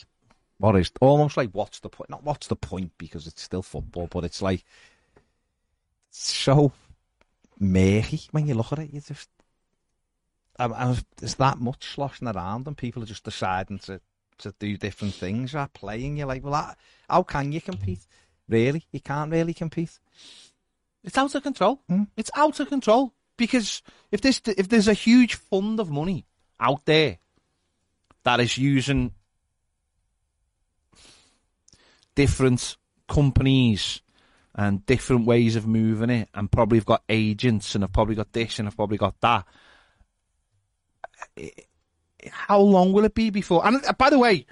Speaker 1: what is almost like what's the point? Not what's the point because it's still football, but it's like so murky when you look at it. You just, I, I, there's that much sloshing around, and people are just deciding to to do different things. Are playing, you're like, well, that, how can you compete? Really, you can't really compete.
Speaker 2: it's out of control.
Speaker 1: Hmm.
Speaker 2: It's out of control because if this if there's a huge fund of money out there that is using different companies and different ways of moving it, and probably have got agents and have probably got this and have probably got that. How long will it be before? And uh, by the way,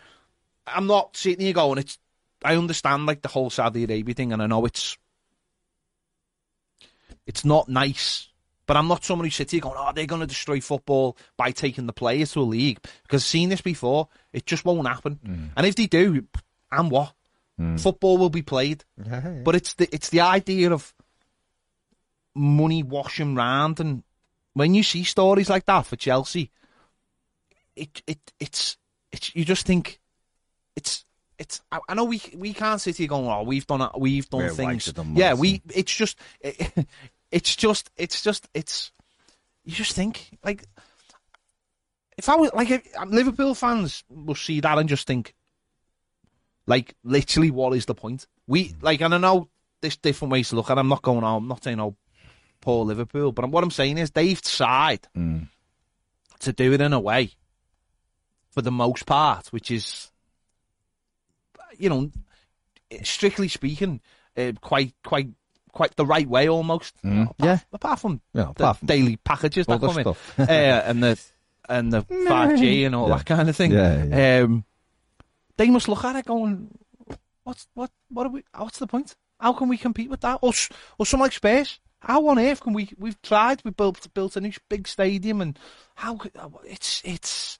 Speaker 2: I'm not sitting here going, it's. I understand like the whole Saudi Arabia thing, and I know it's it's not nice. But I'm not someone who sits here going, oh, they're going to destroy football by taking the players to a league. Because I've seen this before. It just won't happen. And if they do, and what? Football will be played. But it's the it's the idea of money washing round. And when you see stories like that for Chelsea, it it it's it's you just think it's it's I, I know we we can't sit here going oh we've done we've done
Speaker 1: We're
Speaker 2: things yeah we it's just it's just it's just it's you just think like if I was like if, um, Liverpool fans will see that and just think like literally what is the point we like and I know there's different ways to look at it I'm not going oh I'm not saying oh poor Liverpool but what I'm saying is they've tried
Speaker 1: Mm.
Speaker 2: to do it in a way for the most part, which is, you know, strictly speaking, uh, quite, quite, quite the right way almost.
Speaker 1: Mm.
Speaker 2: Apart,
Speaker 1: Yeah.
Speaker 2: Apart from
Speaker 1: Yeah,
Speaker 2: the
Speaker 1: from
Speaker 2: daily packages that come in,
Speaker 1: stuff.
Speaker 2: uh, and the and the five G and all
Speaker 1: Yeah.
Speaker 2: that kind of thing.
Speaker 1: Yeah,
Speaker 2: Um, they must look at it going, what's what what are we? What's the point? How can we compete with that? Or or something like Space? How on earth can we? We've tried. We built built a new big stadium, and how? Oh, it's it's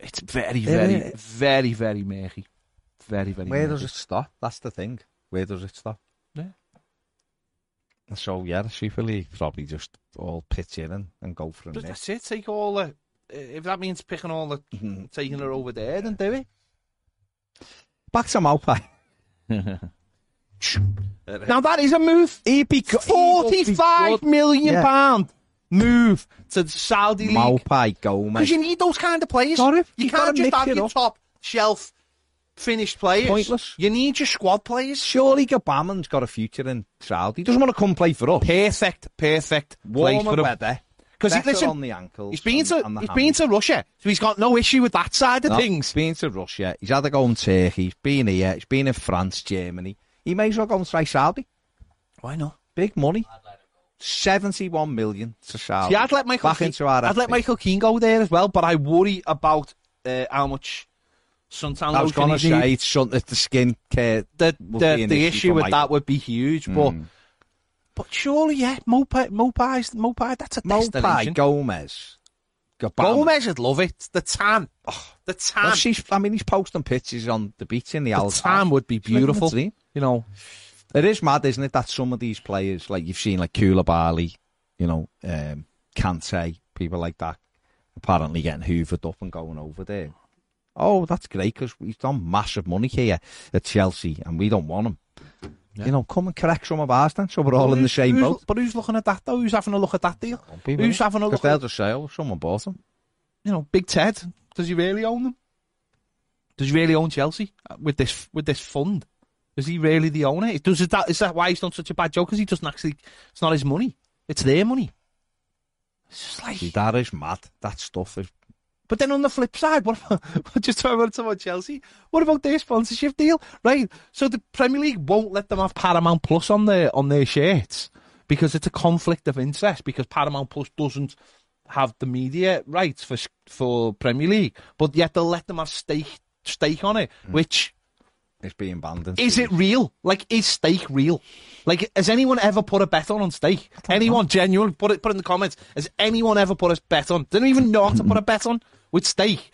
Speaker 2: it's very very very very murky. Very very.
Speaker 1: Where
Speaker 2: murky.
Speaker 1: does it stop? That's the thing. Where does it stop?
Speaker 2: Yeah.
Speaker 1: So yeah, the Super League probably just all pitch in and, and go for
Speaker 2: But that's it. Take all the. If that means picking all the, mm-hmm. taking her over there, then do it.
Speaker 1: Back to Maupai.
Speaker 2: Now that is a move.
Speaker 1: He'd be go-
Speaker 2: Forty-five million
Speaker 1: Yeah.
Speaker 2: pound move to the Saudi league
Speaker 1: Maupai go,
Speaker 2: because
Speaker 1: mate.
Speaker 2: you need those kind of players. You
Speaker 1: You
Speaker 2: can't just have your
Speaker 1: up.
Speaker 2: top shelf finished players.
Speaker 1: Pointless.
Speaker 2: You need your squad players.
Speaker 1: Surely Gbamin's got a future in Saudi. He doesn't want to come play for us.
Speaker 2: Perfect, perfect place
Speaker 1: Warmer
Speaker 2: for him.
Speaker 1: weather.
Speaker 2: Because listen,
Speaker 1: on the ankles.
Speaker 2: he's been to
Speaker 1: and
Speaker 2: he's been to Russia, so he's got no issue with that side of
Speaker 1: No,
Speaker 2: things.
Speaker 1: He's been to Russia. He's had to go in Turkey. He's been here. He's been in France, Germany. He may as well go and try Saudi.
Speaker 2: Why not?
Speaker 1: Big money. 71 million to Saudi.
Speaker 2: See, I'd let Michael.
Speaker 1: Back
Speaker 2: Keane,
Speaker 1: into our
Speaker 2: I'd let Michael Keane go there as well, but I worry about uh, how much Suntan
Speaker 1: I was going to say it's that the skin care.
Speaker 2: the the, the
Speaker 1: issue
Speaker 2: issue with
Speaker 1: Michael.
Speaker 2: that would be huge,
Speaker 1: Mm.
Speaker 2: but surely, yeah, Maupai, Maupai, Maupai, that's a
Speaker 1: Maupai,
Speaker 2: destination.
Speaker 1: Gomez, Gbamin.
Speaker 2: Gomez would love it. The tan, oh, the tan,
Speaker 1: Well, she's, I mean, he's posting pictures on the beach in the
Speaker 2: the
Speaker 1: Al
Speaker 2: tan would be
Speaker 1: He's
Speaker 2: beautiful. You know,
Speaker 1: It is mad, isn't it, that some of these players, like you've seen, like Koulibaly, you know, um, Kante, people like that, apparently getting hoovered up and going over there. Oh, that's great because we've done massive money here at Chelsea and we don't want him. You know, come and correct some of ours then, so we're all in the same boat.
Speaker 2: But who's looking at that though? Who's having a look at that deal? Who's having a look?
Speaker 1: Because
Speaker 2: they'll
Speaker 1: just say, oh, someone bought them."
Speaker 2: you know Big Ted? Does he really own them? Does he really own Chelsea uh, with this with this fund? Is he really the owner? Does is that is that why he's done such a bad job? Because he doesn't actually. It's not his money. It's their money. It's just like.
Speaker 1: See, that is mad. That stuff is.
Speaker 2: But then on the flip side, what about, just talking about, about Chelsea? What about their sponsorship deal? Right. So the Premier League won't let them have Paramount Plus on their on their shirts because it's a conflict of interest because Paramount Plus doesn't have the media rights for for Premier League, but yet they'll let them have stake stake on it,
Speaker 1: Mm.
Speaker 2: which
Speaker 1: It's being banned. in
Speaker 2: is it real? Like, is stake real? Like, has anyone ever put a bet on on stake? Anyone genuine? Put it, put it in the comments. Has anyone ever put a bet on? Don't even know how to put a bet on with stake,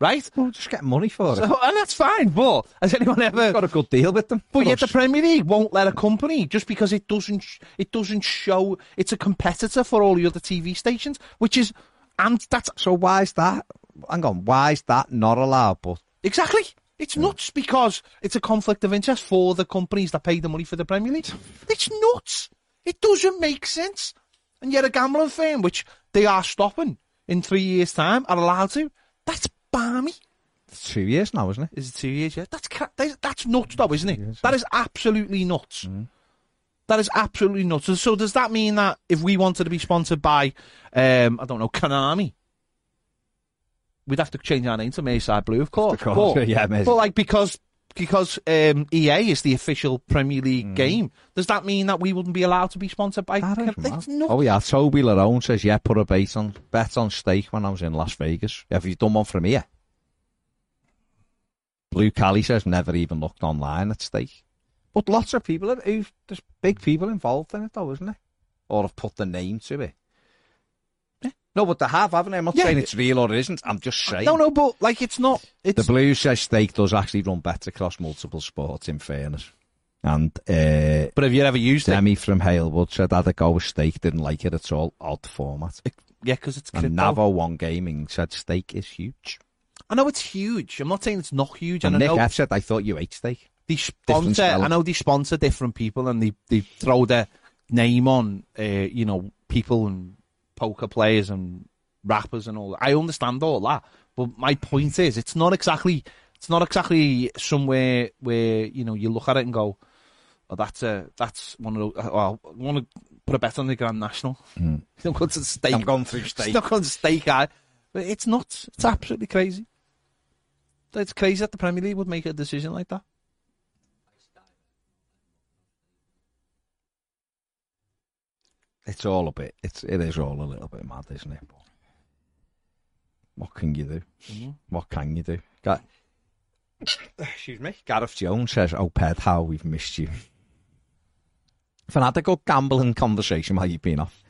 Speaker 2: right?
Speaker 1: Well, just get money for it.
Speaker 2: And that's fine, but has anyone ever?
Speaker 1: got a good deal with them.
Speaker 2: But yet the. Premier League won't let a company just because it doesn't sh- it doesn't show it's a competitor for all the other TV stations, which is and that's
Speaker 1: So why is that? Hang on, why is that not allowed? But
Speaker 2: exactly it's nuts because it's a conflict of interest for the companies that pay the money for the Premier League. It's nuts. It doesn't make sense. And yet a gambling firm, which they are stopping in three years' time, are allowed to. That's balmy.
Speaker 1: it's two years now, isn't it?
Speaker 2: Is it two years yet? That's cra- that is- nuts, though, isn't it? That is absolutely nuts. That is absolutely nuts. So, so does that mean that if we wanted to be sponsored by, um, I don't know, Konami, we'd have to change our name to Mayside Blue, of course.
Speaker 1: Of course,
Speaker 2: But,
Speaker 1: yeah, Mayside.
Speaker 2: but like because because um, EA is the official Premier League
Speaker 1: Mm.
Speaker 2: game, does that mean that we wouldn't be allowed to be sponsored by?
Speaker 1: That is
Speaker 2: That's
Speaker 1: mad.
Speaker 2: nuts.
Speaker 1: Oh yeah, Toby Larone says yeah, put a bet on bet on stake when I was in Las Vegas. Have you done one from here? Blue Cali says never even looked online at stake. But lots of people who've there's big people involved in it though, isn't it? Or have put the name to it. No, but they have, haven't they? I'm not
Speaker 2: Yeah.
Speaker 1: saying it's real or it isn't. I'm just saying.
Speaker 2: No, no, but like it's not. It's
Speaker 1: The Blues says stake does actually run better across multiple sports. In fairness, and uh,
Speaker 2: but have you ever used it?
Speaker 1: Demi from Halewood said had a go with stake, didn't like it at all. Odd format.
Speaker 2: Yeah, because it's
Speaker 1: And. Navo One Gaming said stake is huge.
Speaker 2: I know it's huge. I'm not saying it's not huge.
Speaker 1: And
Speaker 2: And I know
Speaker 1: F said, I thought you ate steak.
Speaker 2: they sponsor. I know they sponsor different people, and they they throw their name on, uh, you know, people and poker players and rappers and all. that. I understand all that, but my point is, it's not exactly. It's not exactly somewhere where you know you look at it and go, "Oh, that's a that's one of those." Well, I want to put a bet on the Grand National.
Speaker 1: Mm.
Speaker 2: Don't go to the stake.
Speaker 1: I'm going through
Speaker 2: It's
Speaker 1: steak.
Speaker 2: not going to stake out. But it's nuts. It's absolutely crazy. It's crazy that the Premier League would make a decision like that.
Speaker 1: It's all a bit. It's it is all a little bit mad, isn't it? But what can you do?
Speaker 2: Mhm.
Speaker 1: What can you do? Ga- Excuse me. Gareth Jones says, "Oh, Ped, how we've missed you." Fanatical gambling conversation while you've been off.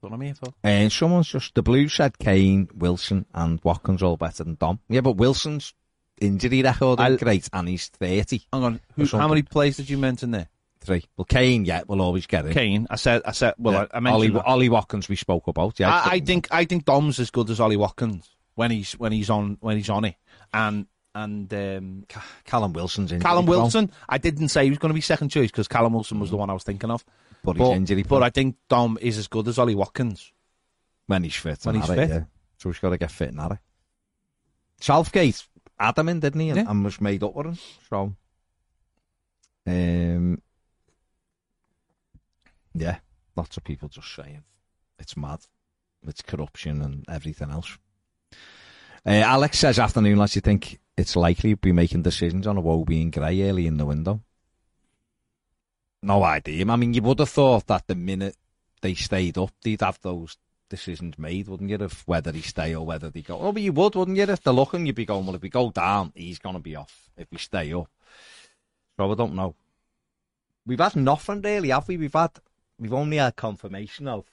Speaker 2: What here for.
Speaker 1: And someone's just the Blues said Kane, Wilson, and Watkins all better than Dom. Yeah, but Wilson's injury record is great, and he's thirty
Speaker 2: Hang on. Who, how many players did you mention there?
Speaker 1: Three. Well, Kane, yeah, will always get it.
Speaker 2: Kane. I said. I said. Well,
Speaker 1: Yeah.
Speaker 2: I, I mentioned.
Speaker 1: Ollie. Ollie Watkins we spoke about. Yeah,
Speaker 2: I, I think. I think Dom's as good as Ollie Watkins when he's when he's on when he's on it, and and um,
Speaker 1: Callum Wilson's injury.
Speaker 2: Callum
Speaker 1: prone,
Speaker 2: Wilson. I didn't say he was going to be second choice because Callum Wilson was the one I was thinking of.
Speaker 1: but he's
Speaker 2: But,
Speaker 1: injury.
Speaker 2: but
Speaker 1: prone
Speaker 2: I think Dom is as good as Ollie Watkins.
Speaker 1: when he's fit.
Speaker 2: when he's
Speaker 1: at it,
Speaker 2: fit.
Speaker 1: yeah. So he's got to get fit and at it. Southgate had him in, didn't he? And,
Speaker 2: Yeah.
Speaker 1: and was made up with him. So, um, yeah, lots of people just saying it's mad. It's corruption and everything else. Uh, Alex says, afternoon, lads, you think it's likely you'll be making decisions on Iwobi being Gray early in the window? No idea. I mean, you would have thought that the minute they stayed up, they'd have those decisions made, wouldn't you, of whether he stay or whether they go. Oh, but you would, wouldn't you? If they're looking, you'd be going, well, if we go down, he's going to be off. If we stay up. So I don't know. We've had nothing really, have we? We've had, we've only had confirmation of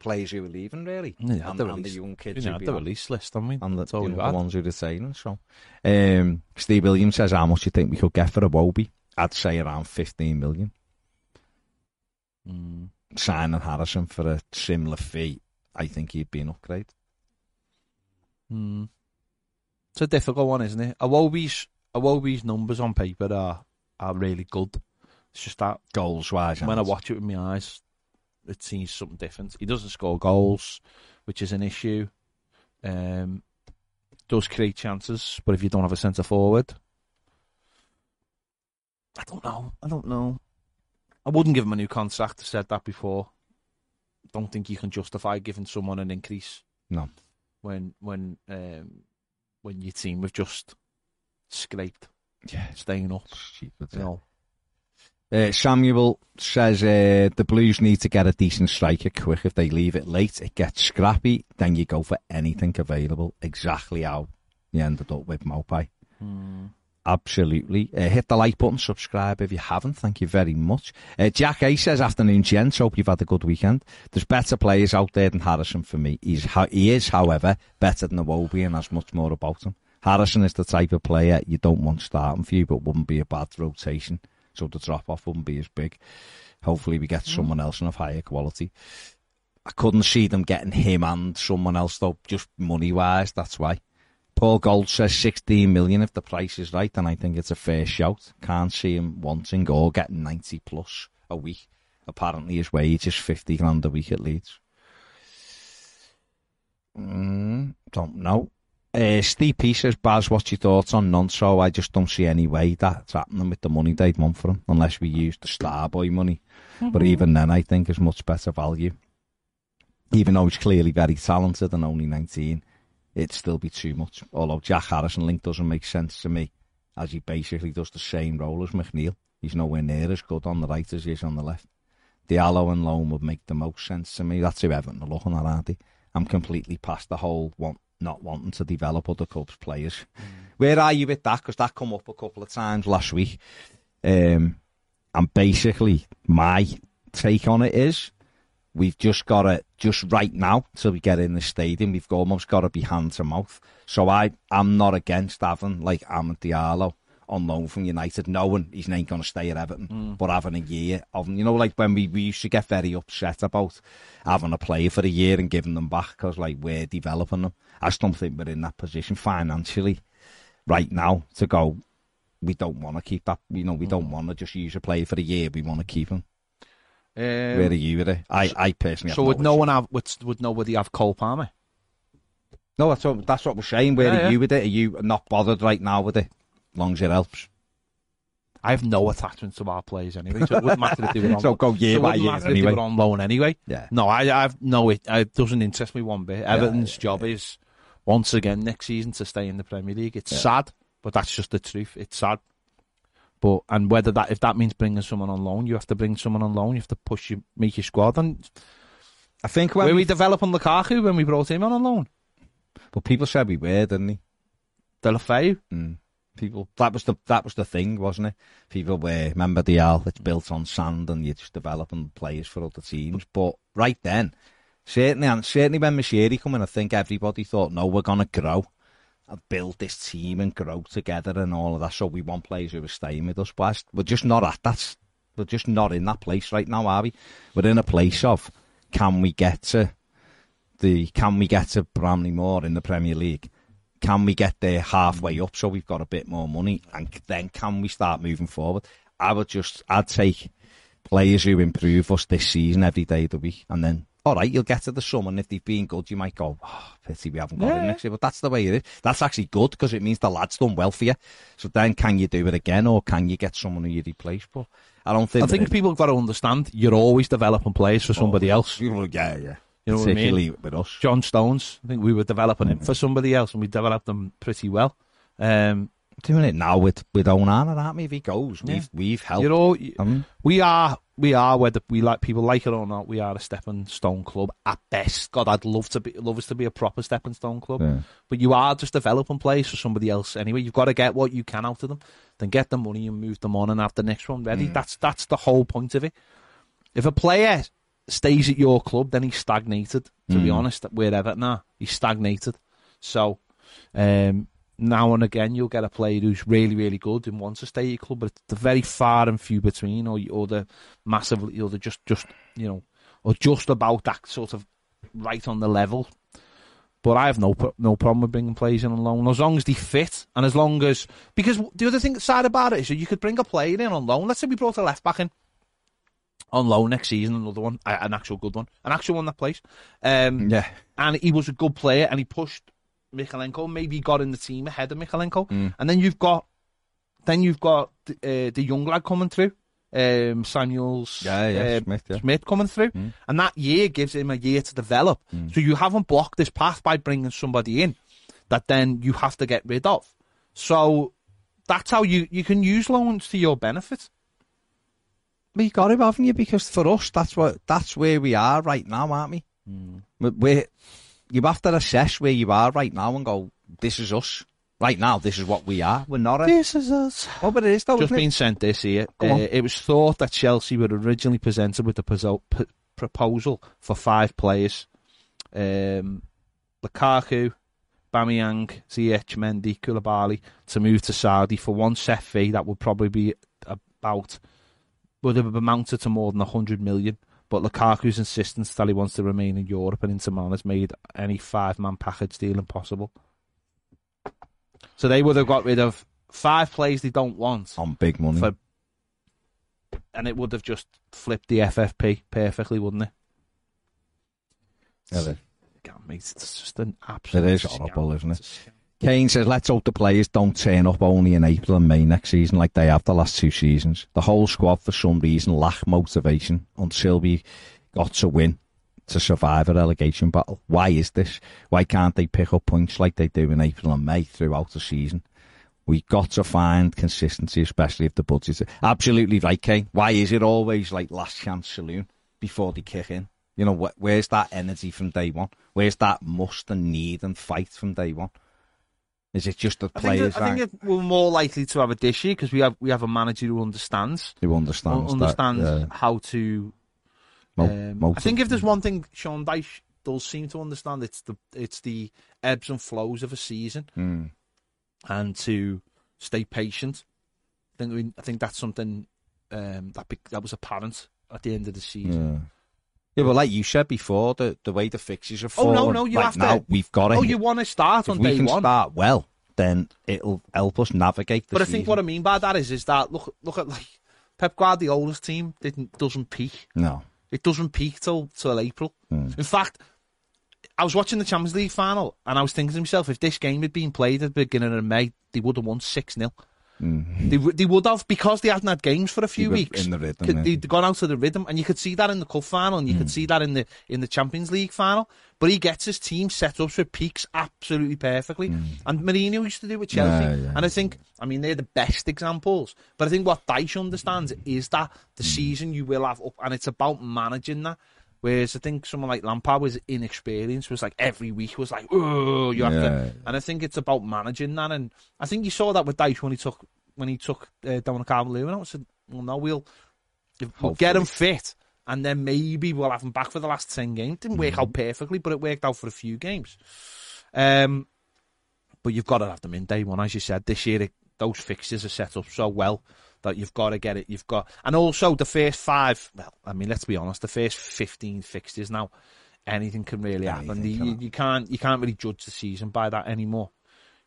Speaker 1: players who are leaving, really.
Speaker 2: Yeah,
Speaker 1: and,
Speaker 2: the
Speaker 1: and the young kids
Speaker 2: You know, the release list, haven't we?
Speaker 1: And the,
Speaker 2: That's all
Speaker 1: you know, the ones who are saying so. Um, Steve Williams says, how much do you think we could get for Iwobi? I'd say around 15 million.
Speaker 2: Mm.
Speaker 1: Signing Harrison for a similar fee, I think he'd be an upgrade.
Speaker 2: Mm. It's a difficult one, isn't it? Iwobi's Iwobi's numbers on paper are are really good. It's just that
Speaker 1: Goals wise.
Speaker 2: when I watch it with my eyes, it seems something different. He doesn't score goals, which is an issue. Um, does create chances, but if you don't have a centre forward, I don't know. I don't know. I wouldn't give him a new contract. I said that before. Don't think you can justify giving someone an increase
Speaker 1: No.
Speaker 2: when when um, when your team have just scraped
Speaker 1: Yeah,
Speaker 2: staying up.
Speaker 1: stupid.
Speaker 2: You know,
Speaker 1: Uh, Samuel says uh, the Blues need to get a decent striker quick. If they leave it late, it gets scrappy. Then you go for anything available. Exactly how you ended up with Maupai. Absolutely. Uh, hit the like button, subscribe if you haven't. Thank you very much. Uh, Jack A says, afternoon, gents. Hope you've had a good weekend. There's better players out there than Harrison for me. He's, he is, however, better than Iwobi and has much more about him. Harrison is the type of player you don't want starting for you, but wouldn't be a bad rotation. So the drop off wouldn't be as big. Hopefully we get someone else in of higher quality. I couldn't see them getting him and someone else though, just money wise, that's why. Paul Gold says 16 million if the price is right, and I think it's a fair shout. Can't see him wanting or getting 90 plus a week. Apparently his wage is 50 grand a week at Leeds. Mm, don't know. Uh, Steve P says, Baz, what's your thoughts on Nonso? I just don't see any way that's happening with the money they'd want for him, unless we use the Starboy money. But even then, I think is much better value. Even though he's clearly very talented and only 19, it'd still be too much. Although Jack Harrison link doesn't make sense to me, as he basically does the same role as McNeil. He's nowhere near as good on the right as he is on the left. Diallo and Loan would make the most sense to me. That's who Everton are looking at, aren't they? I'm completely past the whole want, not wanting to develop other clubs' players. Where are you with that? Because that come up a couple of times last week. Um, and basically, my take on it is we've just got to, just right now, till we get in the stadium, we've almost got to be hand to mouth. So I, I'm not against having, like, Amad Diallo on loan from United, knowing he's not going to stay at Everton, but having a year of, you know, like when we, we used to get very upset about having a player for a year and giving them back because, like, we're developing them. I just don't think we're in that position financially right now to go, we don't want to keep that, you know, we don't want to just use a player for a year, we want to keep him.
Speaker 2: Um,
Speaker 1: Where are you with it? I, I personally
Speaker 2: so would no one have would, would nobody have Cole Palmer?
Speaker 1: No, that's what, that's what we're saying. Where
Speaker 2: Yeah,
Speaker 1: are
Speaker 2: yeah.
Speaker 1: you with it? Are you not bothered right now with it? Long as it helps.
Speaker 2: I have no attachment to our players anyway, so it wouldn't matter to do it on.
Speaker 1: So go year
Speaker 2: so
Speaker 1: by year anyway.
Speaker 2: do it on loan anyway.
Speaker 1: Yeah.
Speaker 2: No, I, I've no. It, it doesn't interest me one bit. Everton's job is once again next season to stay in the Premier League. It's sad, but that's just the truth. It's sad. But and whether that if that means bringing someone on loan, you have to bring someone on loan. You have to push you make your squad. And
Speaker 1: I think when
Speaker 2: were
Speaker 1: we,
Speaker 2: developing Lukaku when we brought him on on loan?
Speaker 1: but people said we were, didn't they?
Speaker 2: Deulofeu.
Speaker 1: Mm. People that was the that was the thing, wasn't it? People were remember the Al it's built on sand and you're just developing players for other teams. But right then, certainly and certainly when Moshiri come in, I think everybody thought, no, we're gonna grow and build this team and grow together and all of that. So we want players who are staying with us. But we're just not at that. We're just not in that place right now, are we? We're in a place of can we get to the can we get to Bramley Moore in the Premier League? Can we get there halfway mm. up so we've got a bit more money, and then can we start moving forward? I would just I'd take players who improve us this season every day of the week, and then all right, you'll get to the summer, and if they've been good, you might go, oh, pity we haven't got
Speaker 2: Yeah.
Speaker 1: him next year. But that's the way it is. That's actually good because it means the lad's done well for you. So then, can you do it again, or can you get someone who you replace? But I don't think.
Speaker 2: I think people have got to understand you're always developing players for oh, somebody else.
Speaker 1: Well, yeah, yeah.
Speaker 2: You know what I mean?
Speaker 1: With us.
Speaker 2: John Stones, I think we were developing him for somebody else, and we developed them pretty well. Um,
Speaker 1: Doing it now with with Onana, aren't we? If he goes, we've we've helped.
Speaker 2: you know,
Speaker 1: Um,
Speaker 2: we are we are whether we like people like it or not, we are a stepping stone club at best. God, I'd love to be love us to be a proper stepping stone club,
Speaker 1: Yeah.
Speaker 2: but you are just developing players for somebody else anyway. You've got to get what you can out of them, then get the money and move them on and have the next one ready. That's that's the whole point of it. If a player stays at your club, then he's stagnated. To be honest, we're Everton are. He's stagnated. So um, now and again, you'll get a player who's really, really good and wants to stay at your club, but they're very far and few between, or or they're massively, or they're just, just you know, or just about that sort of right on the level. But I have no no problem with bringing players in on loan as long as they fit and as long as because the other thing side about it is that you could bring a player in on loan. Let's say we brought a left back in on loan next season, another one, an actual good one, an actual one that plays. Um,
Speaker 1: yeah.
Speaker 2: and he was a good player and he pushed Mykolenko. Maybe got in the team ahead of Mykolenko.
Speaker 1: Mm.
Speaker 2: And then you've got then you've got uh, the young lad coming through, um, Samuels,
Speaker 1: Yeah, yeah,
Speaker 2: uh,
Speaker 1: Smith, yeah.
Speaker 2: Smith coming through,
Speaker 1: Mm.
Speaker 2: and that year gives him a year to develop. So you haven't blocked this path by bringing somebody in that then you have to get rid of. So that's how you you can use loans to your benefit.
Speaker 1: We got him, haven't you? Because for us, that's what that's where we are right now, aren't we? Mm. We're, you have to assess where you are right now and go, this is us. Right now, this is what we are. We're not. A,
Speaker 2: this is us.
Speaker 1: Oh, but it is though.
Speaker 2: Just been
Speaker 1: it?
Speaker 2: sent this here. Uh, it was thought that Chelsea were originally presented with the p- proposal for five players: um, Lukaku, Aubameyang, Ziyech, Mendy, Koulibaly to move to Saudi for one set fee that would probably be about would have amounted to more than 100 million. But Lukaku's insistence that he wants to remain in Europe and Inter Milan has made any five man package deal impossible. So they would have got rid of five players they don't want
Speaker 1: on big money, for,
Speaker 2: and it would have just flipped the FFP perfectly, wouldn't it?
Speaker 1: Yeah,
Speaker 2: it's just an absolute.
Speaker 1: It is horrible, isn't it? Kane says, let's hope the players don't turn up only in April and May next season like they have the last two seasons. The whole squad, for some reason, lack motivation until we got to win to survive a relegation battle. Why is this? Why can't they pick up points like they do in April and May throughout the season? We've got to find consistency, especially if the budget. Is absolutely right, Kane. Why is it always like last chance saloon before they kick in? You know, wh- where's that energy from day one? Where's that must and need and fight from day one? Is it just the players?
Speaker 2: I think, I think we're more likely to have a dishy because we have we have a manager who understands.
Speaker 1: Who understands?
Speaker 2: Understands
Speaker 1: that, yeah.
Speaker 2: how to. Um, I think if there's one thing Sean Dyche does seem to understand, it's the it's the ebbs and flows of a season,
Speaker 1: mm.
Speaker 2: and to stay patient. I think we, I think that's something um, that be, that was apparent at the end of the season.
Speaker 1: Yeah. But like you said before, the, the way the fixes are falling,
Speaker 2: oh, no, no, you
Speaker 1: right
Speaker 2: have
Speaker 1: now,
Speaker 2: to,
Speaker 1: we've got to.
Speaker 2: Oh, you want to start on day one?
Speaker 1: we can
Speaker 2: one.
Speaker 1: start well, then it'll help us navigate the
Speaker 2: But I
Speaker 1: season.
Speaker 2: think what I mean by that is, is that look, look at like Pep Guardiola's team didn't doesn't peak.
Speaker 1: No,
Speaker 2: it doesn't peak till till April.
Speaker 1: Mm.
Speaker 2: In fact, I was watching the Champions League final and I was thinking to myself, if this game had been played at the beginning of May, they would have won six 0
Speaker 1: Mm.
Speaker 2: They, they would have because they hadn't had games for a few weeks.
Speaker 1: In the rhythm,
Speaker 2: they'd gone out of the rhythm, and you could see that in the cup final, and you mm. could see that in the in the Champions League final. But he gets his team set up for peaks absolutely perfectly.
Speaker 1: Mm.
Speaker 2: And Mourinho used to do with Chelsea,
Speaker 1: yeah, yeah.
Speaker 2: and I think, I mean, they're the best examples. But I think what Dyche understands is that the mm. season you will have up, and it's about managing that. Whereas I think someone like Lampard was inexperienced, was like every week was like, oh, you have
Speaker 1: yeah,
Speaker 2: to. And I think it's about managing that. And I think you saw that with Dyche when he took when he took uh, Dominic Calvert-Lewin out. I said, well, no, we'll, we'll get him fit, and then maybe we'll have him back for the last ten games. Didn't work mm-hmm. out perfectly, but it worked out for a few games. Um, but you've got to have them in day one, as you said. This year, it, those fixtures are set up so well that you've got to get it. You've got, and also the first five. Well, I mean, let's be honest, the first fifteen fixtures now, anything can really happen. You, you can't you can't really judge the season by that anymore.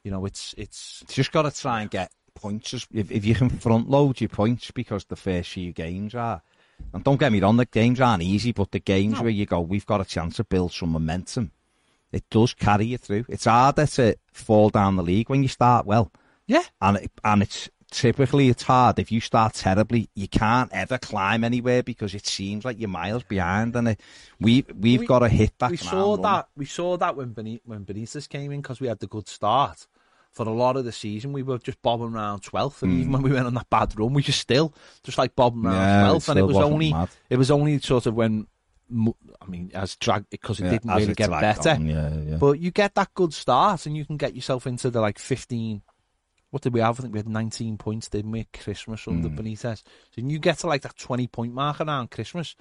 Speaker 2: You know, it's it's,
Speaker 1: it's just got to try and get points. If, if you can front load your points because the first few games are. And don't get me wrong, the games aren't easy, but the games no. where you go, we've got a chance to build some momentum. It does carry you through. It's harder to fall down the league when you start well.
Speaker 2: Yeah.
Speaker 1: And it, and it's typically it's hard if you start terribly. You can't ever climb anywhere because it seems like you're miles behind, and it, we we've we, got to hit that.
Speaker 2: We saw that. We saw that when Benitez, when Benitez came in because we had the good start for a lot of the season, we were just bobbing around 12th, and mm. even when we went on that bad run, we just still just like bobbing around
Speaker 1: yeah,
Speaker 2: 12th, and it was only
Speaker 1: mad.
Speaker 2: it was only sort of when I mean, as drag because it
Speaker 1: yeah,
Speaker 2: didn't really get better.
Speaker 1: On, yeah, yeah.
Speaker 2: But you get that good start, and you can get yourself into the like 15. What did we have? I think we had 19 points, didn't we? Christmas under mm. Benitez. So you get to like that 20 point mark around Christmas,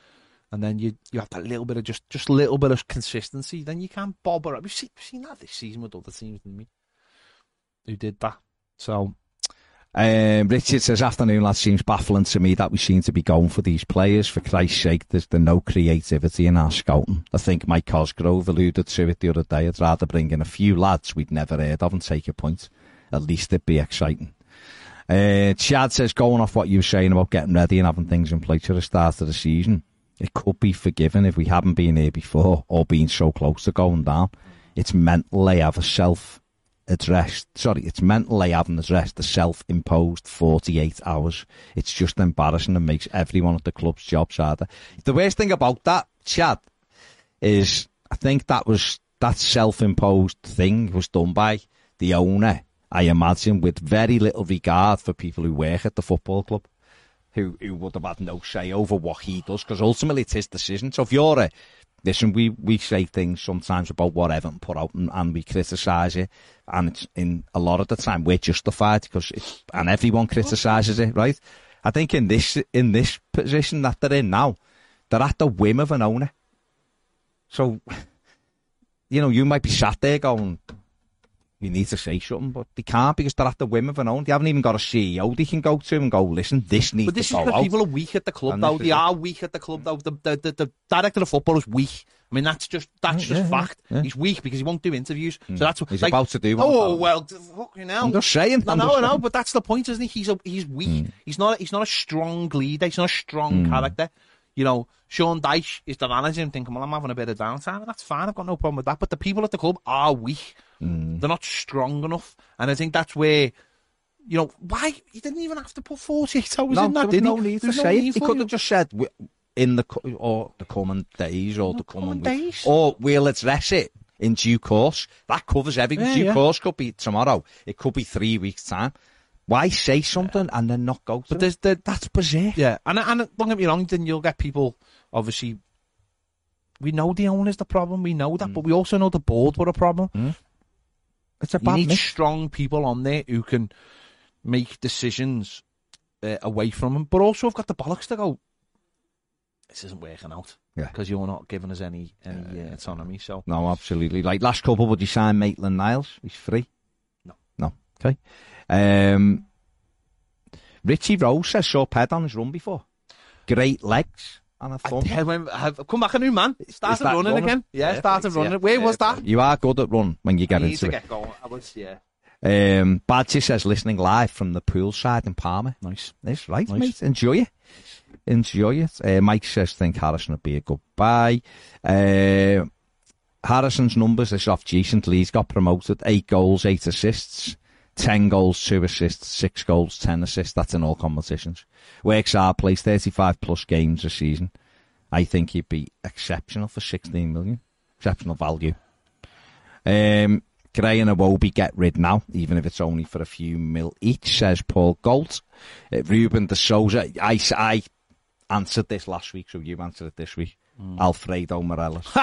Speaker 2: and then you you have that little bit of just just little bit of consistency. Then you can bob around. We've seen, we've seen that this season with other teams than me who did that. So.
Speaker 1: Um, Richard says, afternoon lads, seems baffling to me that we seem to be going for these players. For Christ's sake, there's the no creativity in our scouting. I think Mike Cosgrove alluded to it the other day. I'd rather bring in a few lads we'd never heard of and take a point. At least it'd be exciting. Uh, Chad says, going off what you were saying about getting ready and having things in place for the start of the season, it could be forgiven if we haven't been here before or been so close to going down. It's mental they have a self addressed, sorry, it's mental they haven't addressed the self-imposed 48 hours. It's just embarrassing and makes everyone at the club's jobs harder. The worst thing about that, Chad, is I think that was, that self-imposed thing was done by the owner, I imagine, with very little regard for people who work at the football club. who who would have had no say over what he does because ultimately it's his decision. So if you're a listen, we we say things sometimes about what Everton put out and, and we criticise it, and it's in a lot of the time we're justified because it's and everyone criticises it, right? I think in this in this position that they're in now, they're at the whim of an owner. So, you know, you might be sat there going, you need to say something, but they can't because they're at the whim of an own. They haven't even got a CEO they can go to and go, listen, this needs
Speaker 2: But this
Speaker 1: to
Speaker 2: is
Speaker 1: out.
Speaker 2: people are weak at the club,
Speaker 1: And
Speaker 2: though. They are weak at the club, though. The, the, the, the director of football is weak. I mean, that's just that's
Speaker 1: Mm,
Speaker 2: just
Speaker 1: yeah,
Speaker 2: fact.
Speaker 1: yeah.
Speaker 2: He's weak because he won't do interviews. So that's what
Speaker 1: He's
Speaker 2: like,
Speaker 1: about to do one,
Speaker 2: Oh well, fucking hell.
Speaker 1: I'm just saying.
Speaker 2: No,
Speaker 1: I'm
Speaker 2: no, know, but that's the point, isn't he? He's a, he's weak. He's not he's not a strong leader. He's not a strong character. You know, Sean Dyche is the manager and thinking, well, I'm having a bit of downtime, and that's fine. I've got no problem with that. But the people at the club are weak. Mm. They're not strong enough, and I think that's where. You know why he didn't even have to put forty-eight hours
Speaker 1: no,
Speaker 2: in that,
Speaker 1: there was
Speaker 2: did
Speaker 1: no
Speaker 2: he?
Speaker 1: need to
Speaker 2: no
Speaker 1: say it. He could have just said in the or the coming days or
Speaker 2: The
Speaker 1: the coming,
Speaker 2: coming
Speaker 1: week,
Speaker 2: days.
Speaker 1: or we'll address it in due course. That covers everything.
Speaker 2: Yeah,
Speaker 1: due
Speaker 2: yeah.
Speaker 1: course could be tomorrow. It could be three weeks time. Why say something and then not go?
Speaker 2: But
Speaker 1: it?
Speaker 2: there's the
Speaker 1: that's bizarre.
Speaker 2: Yeah, and and don't get me wrong, then you'll get people. Obviously, we know the owner's the problem. We know that, but we also know the board were a problem.
Speaker 1: It's a
Speaker 2: You
Speaker 1: bad
Speaker 2: need
Speaker 1: mix.
Speaker 2: strong people on there who can make decisions uh, away from them, but also have got the bollocks to go. This isn't working out.
Speaker 1: Yeah.
Speaker 2: because you're not giving us any any uh, autonomy. So
Speaker 1: No, absolutely. Like last couple, would you sign Maitland Niles? He's free. Okay. Um, Richie Rose says saw Ped on his run before. Great legs and a
Speaker 2: I,
Speaker 1: thumb.
Speaker 2: I went, I've come back a new man. Started running,
Speaker 1: running?
Speaker 2: again. Yeah,
Speaker 1: Yeah,
Speaker 2: started running.
Speaker 1: yeah.
Speaker 2: Where was that?
Speaker 1: You are good at run when you get
Speaker 2: I
Speaker 1: into
Speaker 2: to
Speaker 1: it.
Speaker 2: get going. I was yeah.
Speaker 1: Um, Badger says listening live from the poolside in Palma.
Speaker 2: Nice.
Speaker 1: That's right,
Speaker 2: Nice.
Speaker 1: mate. Enjoy it. Enjoy it. Uh, Mike says think Harrison would be a good buy. Uh, Harrison's numbers this off decent. Lee's got promoted. Eight goals, eight assists. Ten goals, two assists, six goals, ten assists. That's in all competitions. Works hard, plays 35 plus games a season. I think he'd be exceptional for 16 million. Exceptional value. Um, Gray and Iwobi get rid now, even if it's only for a few mil each, says Paul Gold. Uh, Ruben de Souza, I, I answered this last week, so you answered it this week. Alfredo Morelos.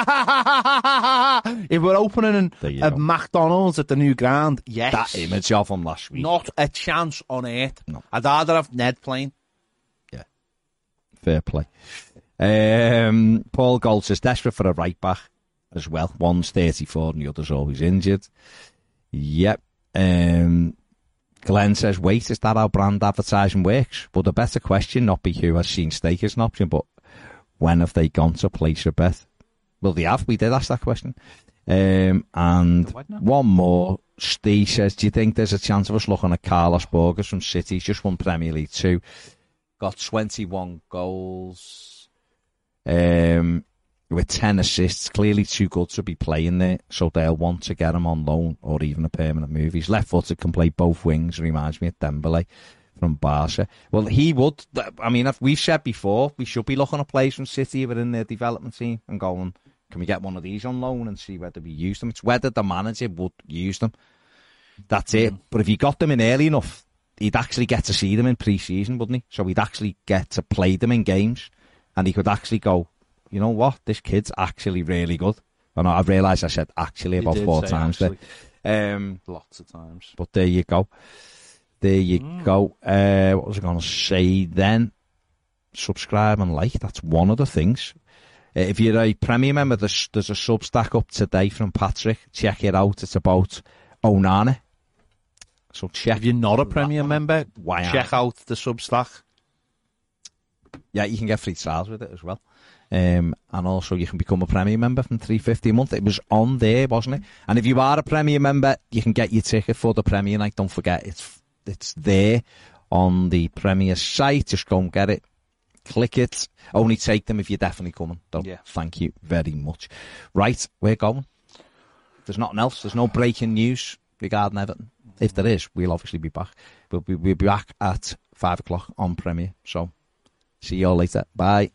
Speaker 2: if we're opening a. McDonald's at the new ground, yes.
Speaker 1: that image of him last week.
Speaker 2: Not a chance on earth.
Speaker 1: No.
Speaker 2: I'd rather have Ned playing. Yeah.
Speaker 1: Fair play. Um, Paul Gold says desperate for a right back as well. One's 34 and the other's always injured. Yep. Um, Glenn says, wait, is that how brand advertising works? Would the better question not be who has seen steak as an option, but when have they gone to place a bet? Well, they have. We did ask that question. Um, and one more. Steve says, do you think there's a chance of us looking at Carlos Borges from City? He's just won Premier League 2 got 21 goals um, with 10 assists. Clearly too good to be playing there, so they'll want to get him on loan or even a permanent move. He's left footed, can play both wings. Reminds me of Dembele from Barca. Well, he would. I mean, if we've said before, we should be looking at players from City within their development team and going, can we get one of these on loan and see whether we use them? It's whether the manager would use them. That's it. But if you got them in early enough, he'd actually get to see them in pre-season, wouldn't he? So he'd actually get to play them in games, and he could actually go, you know what, this kid's actually really good. And I've realised I said actually about four times
Speaker 2: actually.
Speaker 1: there. Um,
Speaker 2: Lots of times.
Speaker 1: but there you go. There you
Speaker 2: Mm.
Speaker 1: go. Uh, what was I going to say then? Subscribe and like. That's one of the things. Uh, if you're a premium member, there's, there's a Substack up today from Patrick. Check it out. It's about Onana. So check.
Speaker 2: If you're not a
Speaker 1: one.
Speaker 2: member,
Speaker 1: Why
Speaker 2: check out the Substack.
Speaker 1: Yeah, you can get free trials with it as well. Um, and also you can become a premium member from three fifty a month. It was on there, wasn't it? And if you are a premium member, you can get your ticket for the premium night. Don't forget, it's it's there on the Premier site. Just go and get it. Click it. Only take them if you're definitely coming. Though.
Speaker 2: Yeah.
Speaker 1: Thank you very much. Right, we're going. There's nothing else. There's no breaking news regarding Everton. If there is, we'll obviously be back. We'll be, we'll be back at five o'clock on Premier. So, see you all later. Bye.